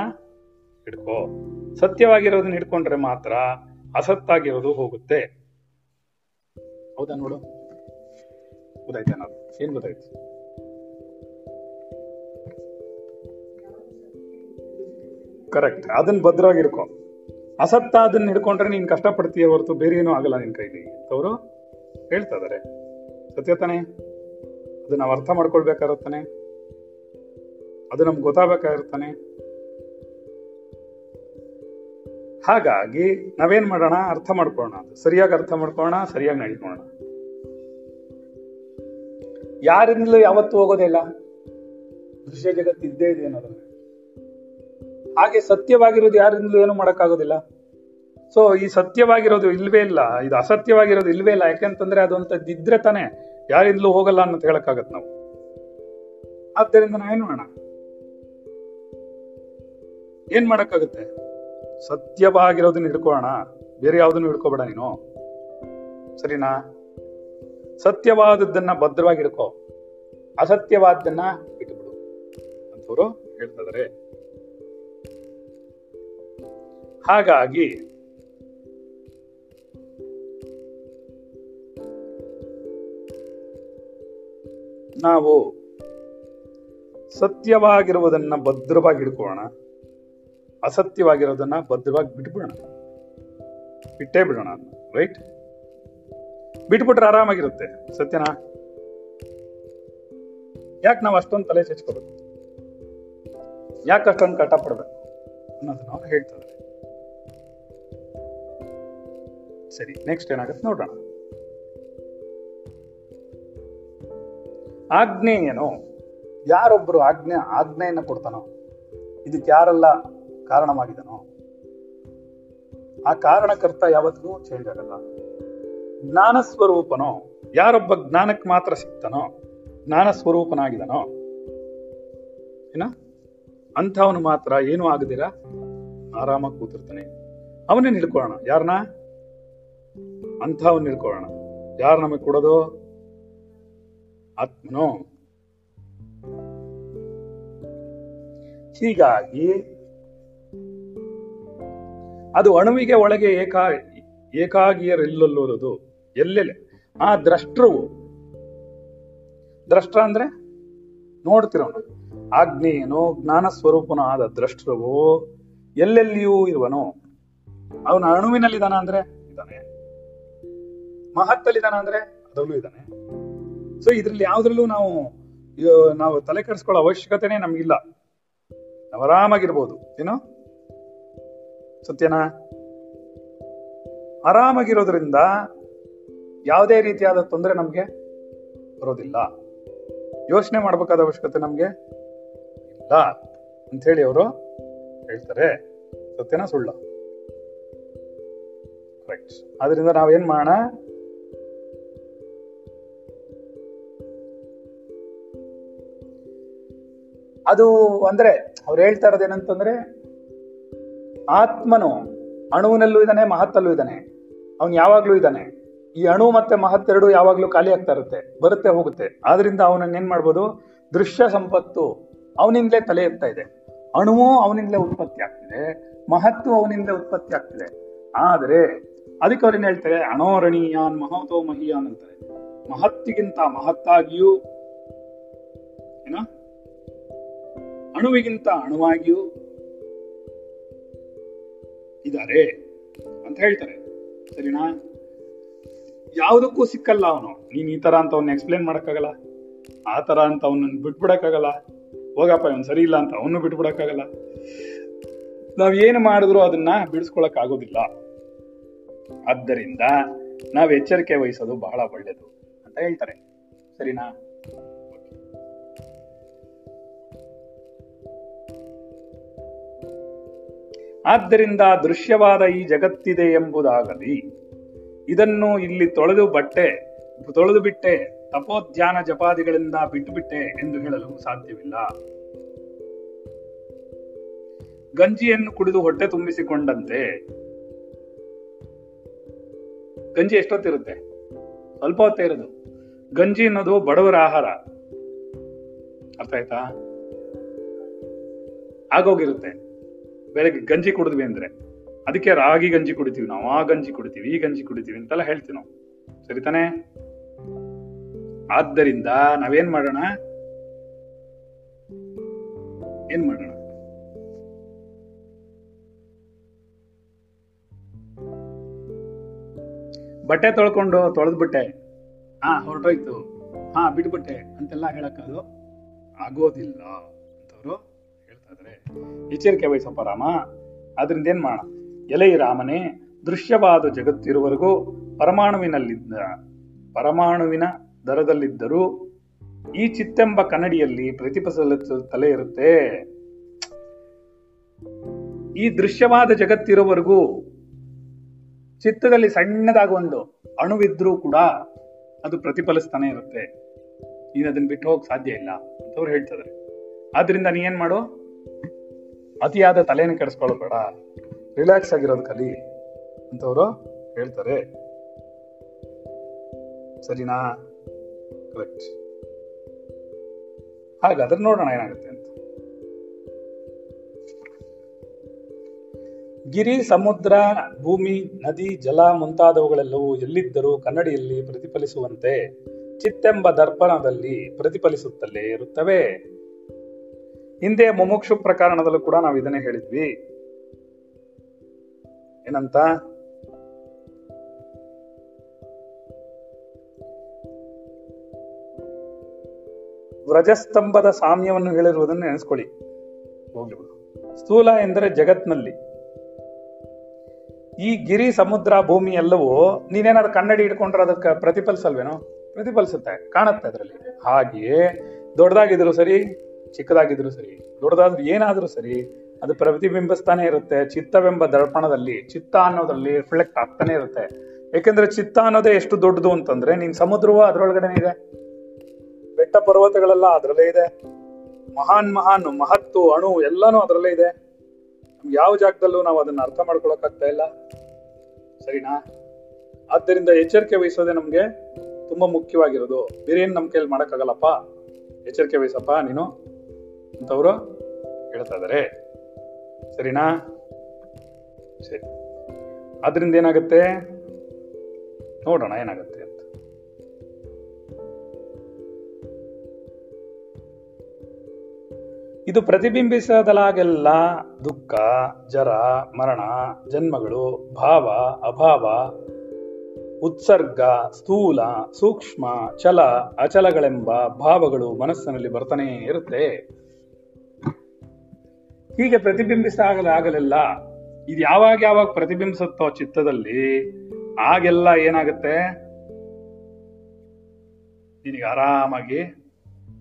ಹಿಡ್ಕೋ. ಸತ್ಯವಾಗಿರೋದನ್ನ ಹಿಡ್ಕೊಂಡ್ರೆ ಮಾತ್ರ ಅಸತ್ತಾಗಿರೋದು ಹೋಗುತ್ತೆ. ಹೌದಾ ನೋಡು. ಗೊತ್ತಾಯ್ತಾ ನಾನು ಏನ್ ಗೊತ್ತಾಯ್ತು? ಕರೆಕ್ಟ್ ಅದನ್ನ ಭದ್ರವಾಗಿರ್ಕೋ ಅಸತ್ತ ಅದನ್ನ ಹಿಡ್ಕೊಂಡ್ರೆ ನೀನ್ ಕಷ್ಟಪಡ್ತೀಯ ಹೊರತು ಬೇರೆ ಏನೂ ಆಗಲ್ಲ ನಿನ್ ಕೈಲಿ. ಅವರು ಹೇಳ್ತಾ ಇದಾರೆ. ಸತ್ಯ ತಾನೆ? ಅದನ್ನ ಅರ್ಥ ಮಾಡ್ಕೊಳ್ಬೇಕಾಗಿರುತ್ತಾನೆ ಅದು ನಮ್ಗೆ ಗೊತ್ತಾಗಬೇಕಾಗಿರ್ತಾನೆ ಹಾಗಾಗಿ ನಾವೇನ್ ಮಾಡೋಣ? ಅರ್ಥ ಮಾಡ್ಕೊಳ್ಳೋಣ ಅದು ಸರಿಯಾಗಿ ಅರ್ಥ ಮಾಡ್ಕೊಳ್ಳೋಣ, ಸರಿಯಾಗಿ ನಡ್ಕೊಳ್ಳೋಣ. ಯಾರಿಂದಲೂ ಯಾವತ್ತೂ ಹೋಗೋದಿಲ್ಲ ದೃಶ್ಯ ಜಗತ್ತು ಇದ್ದೇ ಇದೆ ಅನ್ನೋದನ್ನ. ಹಾಗೆ ಸತ್ಯವಾಗಿರೋದು ಯಾರಿಂದಲೂ ಏನು ಮಾಡೋಕ್ಕಾಗೋದಿಲ್ಲ. ಸೊ ಈ ಸತ್ಯವಾಗಿರೋದು ಇಲ್ವೇ ಇಲ್ಲ. ಇದು ಅಸತ್ಯವಾಗಿರೋದು ಇಲ್ವೇ ಇಲ್ಲ. ಯಾಕೆಂತಂದ್ರೆ ಅದೊಂಥದ್ದು ಇದ್ರೆ ತಾನೆ ಯಾರಿಂದಲೂ ಹೋಗಲ್ಲ ಅನ್ನೋದು ಹೇಳಕ್ಕಾಗತ್ತೆ ನಾವು. ಆದ್ದರಿಂದ ನಾವೇನು ಮಾಡೋಣ? ಏನ್ ಮಾಡಕ್ಕಾಗುತ್ತೆ? ಸತ್ಯವಾಗಿರೋದನ್ನ ಹಿಡ್ಕೊಳ್ಳೋಣ ಬೇರೆ ಯಾವುದನ್ನು ಹಿಡ್ಕೋಬೇಡ ನೀನು. ಸರಿನಾ? ಸತ್ಯವಾದದ್ದನ್ನ ಭದ್ರವಾಗಿ ಹಿಡ್ಕೋ. ಅಸತ್ಯವಾದ್ದನ್ನ ಬಿಟ್ಟುಬಿಡು ಅಂತವರು ಹೇಳ್ತಿದ್ದಾರೆ ಹಾಗಾಗಿ ನಾವು ಸತ್ಯವಾಗಿರುವುದನ್ನ ಭದ್ರವಾಗಿ ಹಿಡ್ಕೊಳ್ಳೋಣ ಅಸತ್ಯವಾಗಿರೋದನ್ನ ಭದ್ರವಾಗಿ ಬಿಟ್ಬಿಡೋಣ. ಬಿಟ್ಟೇ ಬಿಡೋಣ ರೈಟ್ ಬಿಟ್ಬಿಟ್ರೆ ಆರಾಮಾಗಿರುತ್ತೆ, ಸತ್ಯನಾ? ಯಾಕೆ ನಾವು ಅಷ್ಟೊಂದು ತಲೆ ಚಚ್ಕೋಬೇಕು ಯಾಕೆ ಅಷ್ಟೊಂದು ಕಟ್ಟ ಪಡ್ಬೇಕು ಅನ್ನೋದನ್ನ ಅವ್ರು ಹೇಳ್ತಾರೆ ಸರಿ ನೆಕ್ಸ್ಟ್ ಏನಾಗುತ್ತೆ ನೋಡೋಣ. ಆಜ್ಞೆ ಏನೋ? ಯಾರೊಬ್ರು ಆಜ್ಞೆ, ಆಜ್ಞೆಯನ್ನ ಕೊಡ್ತಾನೋ? ಇದಕ್ಕೆ ಯಾರೆಲ್ಲ ಕಾರಣವಾಗಿದನೋ ಆ ಕಾರಣಕರ್ತ ಯಾವತ್ತಿಗೂ ಚೇಂಜ್ ಆಗಲ್ಲ. ಜ್ಞಾನ ಸ್ವರೂಪನೋ ಯಾರೊಬ್ಬ ಜ್ಞಾನಕ್ಕೆ ಮಾತ್ರ ಸಿಗ್ತಾನೋ ಜ್ಞಾನ ಸ್ವರೂಪನಾಗಿದನೋ ಏನ? ಅಂಥವನು ಮಾತ್ರ ಏನು ಆಗದಿರ? ಆರಾಮಾಗಿ ಕೂತಿರ್ತಾನೆ. ಅವನೇ ನಿಲ್ಕೊಳ್ಳೋಣ ಯಾರನ್ನ ಅಂಥವನ್ ನಿಲ್ಕೊಳ್ಳೋಣ ಯಾರು ನಮಗೆ ಕೊಡೋದು? ಆತ್ಮನೋ? ಹೀಗಾಗಿ ಅದು ಅಣುವಿಗೆ ಒಳಗೆ ಏಕಾ ಏಕಾಗಿಯರೆಲ್ಲೊಲ್ಲೋದು ಎಲ್ಲೆಲ್ಲ? ಆ ದ್ರಷ್ಟೃವು. ದ್ರಷ್ಟ ಅಂದ್ರೆ? ನೋಡ್ತಿರೋನು ಆಗ್ನೇಯನು ಜ್ಞಾನ ಸ್ವರೂಪನ ಆದ ದ್ರಷ್ಟೃವು ಎಲ್ಲೆಲ್ಲಿಯೂ ಇರುವನು. ಅವನ ಅಣುವಿನಲ್ಲಿದ್ದಾನ ಅಂದ್ರೆ? ಇದ್ದಾನೆ. ಮಹತ್ತಲ್ಲಿದ್ದಾನ ಅಂದ್ರೆ? ಅದರಲ್ಲೂ ಇದ್ದಾನೆ. ಸೊ ಇದ್ರಲ್ಲಿ ಯಾವ್ದ್ರಲ್ಲೂ ನಾವು ನಾವು ತಲೆ ಕೆಡಿಸ್ಕೊಳ್ಳೋ ಅವಶ್ಯಕತೆನೇ ನಮ್ಗಿಲ್ಲ. ನಾವು ಆರಾಮಾಗಿರ್ಬೋದು, ಏನೋ? ಸತ್ಯನಾ ಆರಾಮಾಗಿರೋದ್ರಿಂದ ಯಾವುದೇ ರೀತಿಯಾದ ತೊಂದರೆ ನಮಗೆ ಬರೋದಿಲ್ಲ. ಯೋಚನೆ ಮಾಡಬೇಕಾದ ಅವಶ್ಯಕತೆ ನಮಗೆ ಇಲ್ಲ ಅಂಥೇಳಿ ಅವರು ಹೇಳ್ತಾರೆ. ಸತ್ಯನ ಸುಳ್ಳ. ರೈಟ್ ಆದ್ರಿಂದ ನಾವೇನ್ ಮಾಡೋಣ? ಅದು ಅಂದ್ರೆ ಅವ್ರು ಹೇಳ್ತಾ ಇರೋದು ಏನಂತಂದ್ರೆ ಆತ್ಮನು ಅಣುವಿನಲ್ಲೂ ಇದ್ದಾನೆ, ಮಹತ್ತಲ್ಲೂ ಇದ್ದಾನೆ. ಅವನು ಯಾವಾಗ್ಲೂ ಇದ್ದಾನೆ. ಈ ಅಣು ಮತ್ತೆ ಮಹತ್ತೆರಡು ಯಾವಾಗಲೂ ಖಾಲಿ ಆಗ್ತಾ ಇರುತ್ತೆ, ಬರುತ್ತೆ, ಹೋಗುತ್ತೆ. ಆದ್ರಿಂದ ಅವನನ್ನ ಏನ್ ಮಾಡ್ಬೋದು? ದೃಶ್ಯ ಸಂಪತ್ತು ಅವನಿಂದಲೇ ತಲೆ ಎತ್ತಾ ಇದೆ. ಅಣುವು ಅವನಿಂದಲೇ ಉತ್ಪತ್ತಿ ಆಗ್ತಿದೆ, ಮಹತ್ತು ಅವನಿಂದಲೇ ಉತ್ಪತ್ತಿ ಆಗ್ತಿದೆ. ಆದ್ರೆ ಅದಕ್ಕೆ ಅವ್ರೇನ್ ಹೇಳ್ತಾರೆ? ಅಣೋರಣೀಯಾನ್ ಮಹತೋ ಮಹಿಯಾನ್ ಅಂತಾರೆ. ಮಹತ್ತಿಗಿಂತ ಮಹತ್ತಾಗಿಯೂ ಏನ? ಅಣುವಿಗಿಂತ ಅಣುವಾಗಿಯೂ ಇದ್ದಾರೆ ಅಂತ ಹೇಳ್ತಾರೆ. ಸರಿನಾ? ಯಾವುದಕ್ಕೂ ಸಿಕ್ಕಲ್ಲ ಅವನು. ನೀನು ಈ ತರ ಅಂತ ಅವನ್ನ ಎಕ್ಸ್ಪ್ಲೇನ್ ಮಾಡಕ್ಕಾಗಲ್ಲ. ಆ ತರ ಅಂತ ಅವನನ್ನ ಬಿಟ್ಬಿಡಕ್ಕಾಗಲ್ಲ. ಹೋಗಪ್ಪ, ಇವನ್ ಸರಿ ಇಲ್ಲ ಅಂತ ಅವನು ಬಿಟ್ಬಿಡೋಕ್ಕಾಗಲ್ಲ. ನಾವ್ ಏನು ಮಾಡಿದ್ರು ಅದನ್ನ ಬಿಡಿಸ್ಕೊಳಕ್ ಆಗೋದಿಲ್ಲ. ಆದ್ದರಿಂದ ನಾವು ಎಚ್ಚರಿಕೆ ವಹಿಸೋದು ಬಹಳ ಒಳ್ಳೇದು ಅಂತ ಹೇಳ್ತಾರೆ. ಸರಿನಾ? ಆದ್ದರಿಂದ ದೃಶ್ಯವಾದ ಈ ಜಗತ್ತಿದೆ ಎಂಬುದಾಗಲಿ, ಇದನ್ನು ಇಲ್ಲಿ ತೊಳೆದು ಬಟ್ಟೆ, ತೊಳೆದು ಬಿಟ್ಟೆ ತಪೋಧ್ಯಾನ ಜಪಾದಿಗಳಿಂದ ಬಿಟ್ಟು ಬಿಟ್ಟೆ ಎಂದು ಹೇಳಲು ಸಾಧ್ಯವಿಲ್ಲ. ಗಂಜಿಯನ್ನು ಕುಡಿದು ಹೊಟ್ಟೆ ತುಂಬಿಸಿಕೊಂಡಂತೆ. ಗಂಜಿ ಎಷ್ಟೊತ್ತಿರುತ್ತೆ? ಸ್ವಲ್ಪ ಹೊತ್ತೇ ಇರೋದು. ಗಂಜಿ ಅನ್ನೋದು ಬಡವರ ಆಹಾರ. ಅರ್ಥ ಆಯ್ತಾ? ಆಗೋಗಿರುತ್ತೆ. ಬೆಳಗ್ಗೆ ಗಂಜಿ ಕುಡಿದ್ವಿ ಅಂದ್ರೆ ಅದಕ್ಕೆ ರಾಗಿ ಗಂಜಿ ಕುಡಿತೀವಿ ನಾವು, ಆ ಗಂಜಿ ಕುಡಿತೀವಿ, ಈ ಗಂಜಿ ಕುಡಿತೀವಿ ಅಂತೆಲ್ಲ ಹೇಳ್ತೀವಿ ನಾವು. ಸರಿತಾನೆ ಆದ್ದರಿಂದ ನಾವೇನ್ ಮಾಡೋಣ? ಏನ್ ಮಾಡೋಣ? ಬಟ್ಟೆ ತೊಳ್ಕೊಂಡು ತೊಳೆದ್ಬಿಟ್ಟೆ. ಹಾ, ಹೊರಟೋಯ್ತು. ಹಾ, ಬಿಟ್ಬಿಟ್ಟೆ ಅಂತೆಲ್ಲ ಹೇಳಕ್ಕದು ಆಗೋದಿಲ್ಲ. ಹೇಳ್ತಾ ಇದಾರೆ ಎಚ್ಚರಿಕೆ ವಹಿಸಪ್ಪ ರಾಮ. ಅದರಿಂದ ಏನ್ ಮಾಡ ಎಲೈ ರಾಮನೇ, ದೃಶ್ಯವಾದ ಜಗತ್ತಿರುವವರೆಗೂ ಪರಮಾಣುವಿನಲ್ಲಿದ್ದ, ಪರಮಾಣುವಿನ ದರದಲ್ಲಿದ್ದರೂ ಈ ಚಿತ್ತೆಂಬ ಕನ್ನಡಿಯಲ್ಲಿ ಪ್ರತಿಫಸಲ ತಲೆ ಇರುತ್ತೆ. ಈ ದೃಶ್ಯವಾದ ಜಗತ್ತಿರೋವರೆಗೂ ಚಿತ್ತದಲ್ಲಿ ಸಣ್ಣದಾಗಿ ಒಂದು ಅಣುವಿದ್ರೂ ಕೂಡ ಅದು ಪ್ರತಿಫಲಿಸ್ತಾನೆ ಇರುತ್ತೆ. ನೀನು ಅದನ್ನ ಬಿಟ್ಟು ಹೋಗಕ್ ಸಾಧ್ಯ ಇಲ್ಲ ಅಂತವ್ರು ಹೇಳ್ತಿದ್ದಾರೆ ಆದ್ರಿಂದ ನೀ ಏನ್ ಮಾಡು? ಅತಿಯಾದ ತಲೆಯನ್ನು ಕೆಡಿಸ್ಕೊಳ್ಬೇಡ ರಿಲ್ಯಾಕ್ಸ್ ಆಗಿರೋದು ಕಲಿ ಅಂತವರು ಹೇಳ್ತಾರೆ. ಸರಿನಾ? ಕರೆಕ್ಟ್ ಹಾಗಾದ್ರೆ ನೋಡೋಣ ಏನಾಗುತ್ತೆ ಅಂತ. ಗಿರಿ, ಸಮುದ್ರ, ಭೂಮಿ, ನದಿ, ಜಲ ಮುಂತಾದವುಗಳೆಲ್ಲವೂ ಎಲ್ಲಿದ್ದರೂ ಕನ್ನಡಿಯಲ್ಲಿ ಪ್ರತಿಫಲಿಸುವಂತೆ ಚಿತ್ತೆಂಬ ದರ್ಪಣದಲ್ಲಿ ಪ್ರತಿಫಲಿಸುತ್ತಲೇ ಇರುತ್ತವೆ. ಹಿಂದೆ ಮುಮುಕ್ಷು ಪ್ರಕರಣದಲ್ಲೂ ಕೂಡ ನಾವು ಇದನ್ನೇ ಹೇಳಿದ್ವಿ. ಏನಂತ? ವ್ರಜಸ್ತಂಭದ ಸಾಮ್ಯವನ್ನು ಹೇಳಿರುವುದನ್ನು ನೆನೆಸ್ಕೊಳ್ಳಿ. ಸ್ಥೂಲ ಎಂದರೆ ಜಗತ್ನಲ್ಲಿ. ಈ ಗಿರಿ ಸಮುದ್ರ ಭೂಮಿ ಎಲ್ಲವೂ ನೀನೇನಾದ್ರು ಕನ್ನಡಿ ಇಟ್ಕೊಂಡ್ರೆ ಅದಕ್ಕೆ ಪ್ರತಿಫಲಿಸಲ್ವೇನೋ? ಪ್ರತಿಫಲಿಸುತ್ತೆ, ಕಾಣುತ್ತೆ ಅದರಲ್ಲಿ. ಹಾಗೆಯೇ ದೊಡ್ಡದಾಗಿದ್ರು ಸರಿ ಚಿಕ್ಕದಾಗಿದ್ರು ಸರಿ, ದೊಡ್ಡದಾದ್ರೂ ಏನಾದರೂ ಸರಿ, ಅದು ಪ್ರತಿಬಿಂಬಿಸ್ತಾನೆ ಇರುತ್ತೆ, ಚಿತ್ತವೆಂಬ ದರ್ಪಣದಲ್ಲಿ, ಚಿತ್ತ ಅನ್ನೋದ್ರಲ್ಲಿ ರಿಫ್ಲೆಕ್ಟ್ ಆಗ್ತಾನೆ ಇರುತ್ತೆ. ಯಾಕೆಂದ್ರೆ ಚಿತ್ತ ಅನ್ನೋದೇ ಎಷ್ಟು ದೊಡ್ಡದು ಅಂತಂದ್ರೆ, ನೀನ್ ಸಮುದ್ರವೂ ಅದ್ರೊಳಗಡೆ ಇದೆ. ಬೆಟ್ಟ ಪರ್ವತಗಳೆಲ್ಲ ಅದರಲ್ಲೇ ಇದೆ. ಮಹಾನ್ ಮಹಾನ್ ಮಹತ್ತು, ಅಣು ಎಲ್ಲಾನು ಅದರಲ್ಲೇ ಇದೆ. ಯಾವ ಜಾಗದಲ್ಲೂ ನಾವು ಅದನ್ನ ಅರ್ಥ ಮಾಡ್ಕೊಳಕ್ಕಾಗ್ತಾ ಇಲ್ಲ. ಸರಿನಾ? ಆದ್ದರಿಂದ ಎಚ್ಚರಿಕೆ ವಹಿಸೋದೇ ನಮ್ಗೆ ತುಂಬಾ ಮುಖ್ಯವಾಗಿರೋದು. ಬೇರೆ ಏನ್ ನಮ್ ಕೈಯಲ್ಲಿ ಮಾಡಕ್ಕಾಗಲ್ಲಪ್ಪ? ಎಚ್ಚರಿಕೆ ವಹಿಸಪ್ಪ ನೀನು? ಅಂತವ್ರು ಹೇಳ್ತಾ ಇದಾರೆ. ಸರಿನಾ? ಸರಿ. ಅದರಿಂದ ಏನಾಗುತ್ತೆ? ನೋಡೋಣ ಏನಾಗುತ್ತೆ ಅಂತ. ಇದು ಪ್ರತಿಬಿಂಬಿಸದಲಾಗೆಲ್ಲ ದುಃಖ, ಜರ, ಮರಣ, ಜನ್ಮಗಳು, ಭಾವ, ಅಭಾವ, ಉತ್ಸರ್ಗ, ಸ್ಥೂಲ, ಸೂಕ್ಷ್ಮ ಚಲ ಅಚಲಗಳೆಂಬ ಭಾವಗಳು ಮನಸ್ಸಿನಲ್ಲಿ ಬರ್ತಾನೇ ಇರುತ್ತೆ. ಹೀಗೆ ಪ್ರತಿಬಿಂಬಿಸ ಆಗಲ ಆಗಲಿಲ್ಲ. ಇದು ಯಾವಾಗ ಯಾವಾಗ ಪ್ರತಿಬಿಂಬಿಸುತ್ತೋ ಚಿತ್ತದಲ್ಲಿ, ಆಗೆಲ್ಲ ಏನಾಗುತ್ತೆ? ನಿನಗೆ ಆರಾಮಾಗಿ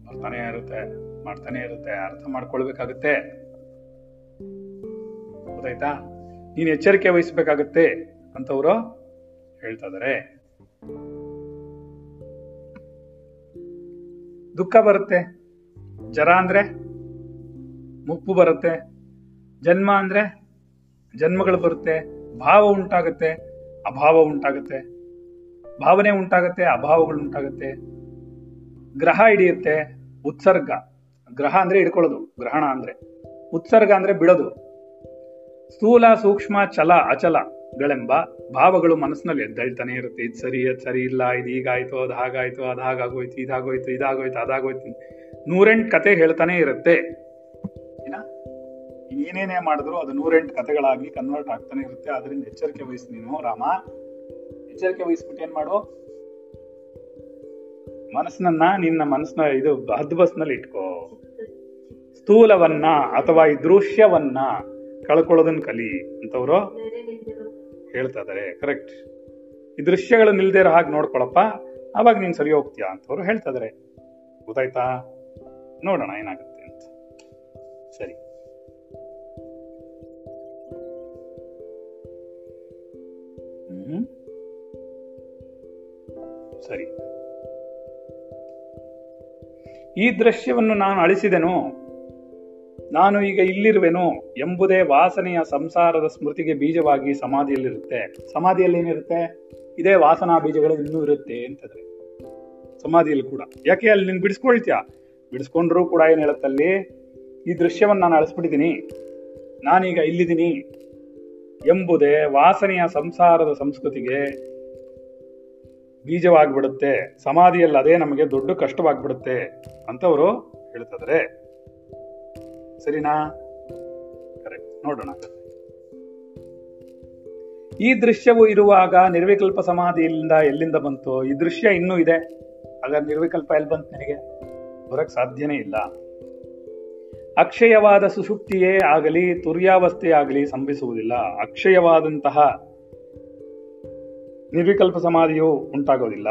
ಬರ್ತಾನೆ ಇರುತ್ತೆ, ಮಾಡ್ತಾನೆ ಇರುತ್ತೆ, ಅರ್ಥ ಮಾಡ್ಕೊಳ್ಬೇಕಾಗುತ್ತೆ. ಗೊತ್ತಾಯ್ತಾ? ನೀನು ಎಚ್ಚರಿಕೆ ವಹಿಸ್ಬೇಕಾಗತ್ತೆ ಅಂತವರು ಹೇಳ್ತಾ ಇದಾರೆ. ದುಃಖ ಬರುತ್ತೆ. ಜರ ಅಂದ್ರೆ ಮುಪ್ಪು ಬರುತ್ತೆ. ಜನ್ಮ ಅಂದ್ರೆ ಜನ್ಮಗಳು ಬರುತ್ತೆ. ಭಾವ ಉಂಟಾಗುತ್ತೆ, ಅಭಾವ ಉಂಟಾಗುತ್ತೆ. ಭಾವನೆ ಉಂಟಾಗುತ್ತೆ, ಅಭಾವಗಳು ಉಂಟಾಗುತ್ತೆ. ಗ್ರಹ ಹಿಡಿಯುತ್ತೆ, ಉತ್ಸರ್ಗ. ಗ್ರಹ ಅಂದ್ರೆ ಹಿಡ್ಕೊಳ್ಳೋದು, ಗ್ರಹಣ ಅಂದ್ರೆ. ಉತ್ಸರ್ಗ ಅಂದ್ರೆ ಬಿಡೋದು. ಸ್ಥೂಲ, ಸೂಕ್ಷ್ಮ ಚಲ ಅಚಲಗಳೆಂಬ ಭಾವಗಳು ಮನಸ್ಸಿನಲ್ಲಿ ಎದ್ದೇಳ್ತಾನೆ ಇರುತ್ತೆ. ಇದು ಸರಿ, ಅದು ಸರಿ ಇಲ್ಲ, ಇದು ಹೀಗಾಯ್ತು, ಅದು ಹಾಗಾಯ್ತು, ಅದು ಹಾಗಾಗೋಯ್ತು, ಇದಾಗೋಯ್ತು ಇದಾಗೋಯ್ತು, ಅದಾಗೋಯ್ತು. ನೂರೆಂಟು ಕತೆ ಹೇಳ್ತಾನೆ ಇರುತ್ತೆ. ಏನ ಏನೇನೇ ಮಾಡಿದ್ರು ಅದು ನೂರೆಂಟು ಕಥೆಗಳಾಗಿ ಕನ್ವರ್ಟ್ ಆಗ್ತಾನೆ ಇರುತ್ತೆ. ಅದರಿಂದ ಎಚ್ಚರಿಕೆ ವಹಿಸಿ ನೀನು, ರಾಮ. ಎಚ್ಚರಿಕೆ ವಹಿಸ್ಬಿಟ್ಟು ಏನ್ ಮಾಡು? ಮನಸ್ಸನ್ನ ನಿನ್ನ ಮನಸ್ಸನ್ನ ಇದು ಹದ್ಬಸ್ನಲ್ಲಿ ಇಟ್ಕೋ. ಸ್ಥೂಲವನ್ನ ಅಥವಾ ಈ ದೃಶ್ಯವನ್ನ ಕಳ್ಕೊಳ್ಳೋದನ್ನ ಕಲಿ ಅಂತವ್ರು ಹೇಳ್ತಾ ಇದಾರೆ ಕರೆಕ್ಟ್ ಈ ದೃಶ್ಯಗಳು ನಿಲ್ದೇ ಇರೋ ಹಾಗೆ ನೋಡ್ಕೊಳಪ್ಪ. ಅವಾಗ ನೀನ್ ಸರಿ ಹೋಗ್ತೀಯಾ ಅಂತವ್ರು ಹೇಳ್ತಾ ಇದಾರೆ ಗೊತ್ತಾಯ್ತಾ? ನೋಡೋಣ ಏನಾಗುತ್ತೆ. ಸರಿ. ಸರಿ. ಈ ದೃಶ್ಯವನ್ನು ನಾನು ಅಳಿಸಿದೆನು. ನಾನು ಈಗ ಇಲ್ಲಿರುವೆನು ಎಂಬುದೇ ವಾಸನೆಯ ಸಂಸಾರದ ಸ್ಮೃತಿಗೆ ಬೀಜವಾಗಿ ಸಮಾಧಿಯಲ್ಲಿರುತ್ತೆ. ಸಮಾಧಿಯಲ್ಲಿ ಏನಿರುತ್ತೆ? ಇದೇ ವಾಸನಾ ಬೀಜಗಳು ಇನ್ನೂ ಇರುತ್ತೆ ಅಂತಂದ್ರೆ. ಸಮಾಧಿಯಲ್ಲಿ ಕೂಡ. ಯಾಕೆ ಅಲ್ಲಿ ನೀನ್ ಬಿಡಿಸ್ಕೊಳ್ತೀಯ? ಬಿಡಿಸ್ಕೊಂಡ್ರು ಕೂಡ ಏನ್ ಹೇಳುತ್ತಲ್ಲಿ? ಈ ದೃಶ್ಯವನ್ನು ನಾನು ಅಳಿಸ್ಬಿಟ್ಟಿದ್ದೀನಿ. ನಾನೀಗ ಇಲ್ಲಿದ್ದೀನಿ ಎಂಬುದೇ ವಾಸನೆಯ ಸಂಸಾರದ ಸಂಸ್ಕೃತಿಗೆ ಬೀಜವಾಗಿಬಿಡುತ್ತೆ. ಸಮಾಧಿಯಲ್ಲಿ ಅದೇ ನಮಗೆ ದೊಡ್ಡ ಕಷ್ಟವಾಗಿಬಿಡುತ್ತೆ ಅಂತವರು ಹೇಳ್ತಿದ್ರೆ. ಸರಿನಾ? ಕರೆಕ್ಟ್. ನೋಡೋಣ. ಈ ದೃಶ್ಯವು ಇರುವಾಗ ನಿರ್ವಿಕಲ್ಪ ಸಮಾಧಿಯಿಂದ ಎಲ್ಲಿಂದ ಬಂತು? ಈ ದೃಶ್ಯ ಇನ್ನೂ ಇದೆ. ಹಾಗಾದ್ರೆ ನಿರ್ವಿಕಲ್ಪ ಎಲ್ಲಿ ಬಂತು ನನಗೆ? ಬರಕ್ ಸಾಧ್ಯನೇ ಇಲ್ಲ. ಅಕ್ಷಯವಾದ ಸುಷುಪ್ತಿಯೇ ಆಗಲಿ ತುರ್ಯಾವಸ್ಥೆಯಾಗಲಿ ಸಂಭವಿಸುವುದಿಲ್ಲ. ಅಕ್ಷಯವಾದಂತಹ ನಿರ್ವಿಕಲ್ಪ ಸಮಾಧಿಯು ಉಂಟಾಗೋದಿಲ್ಲ.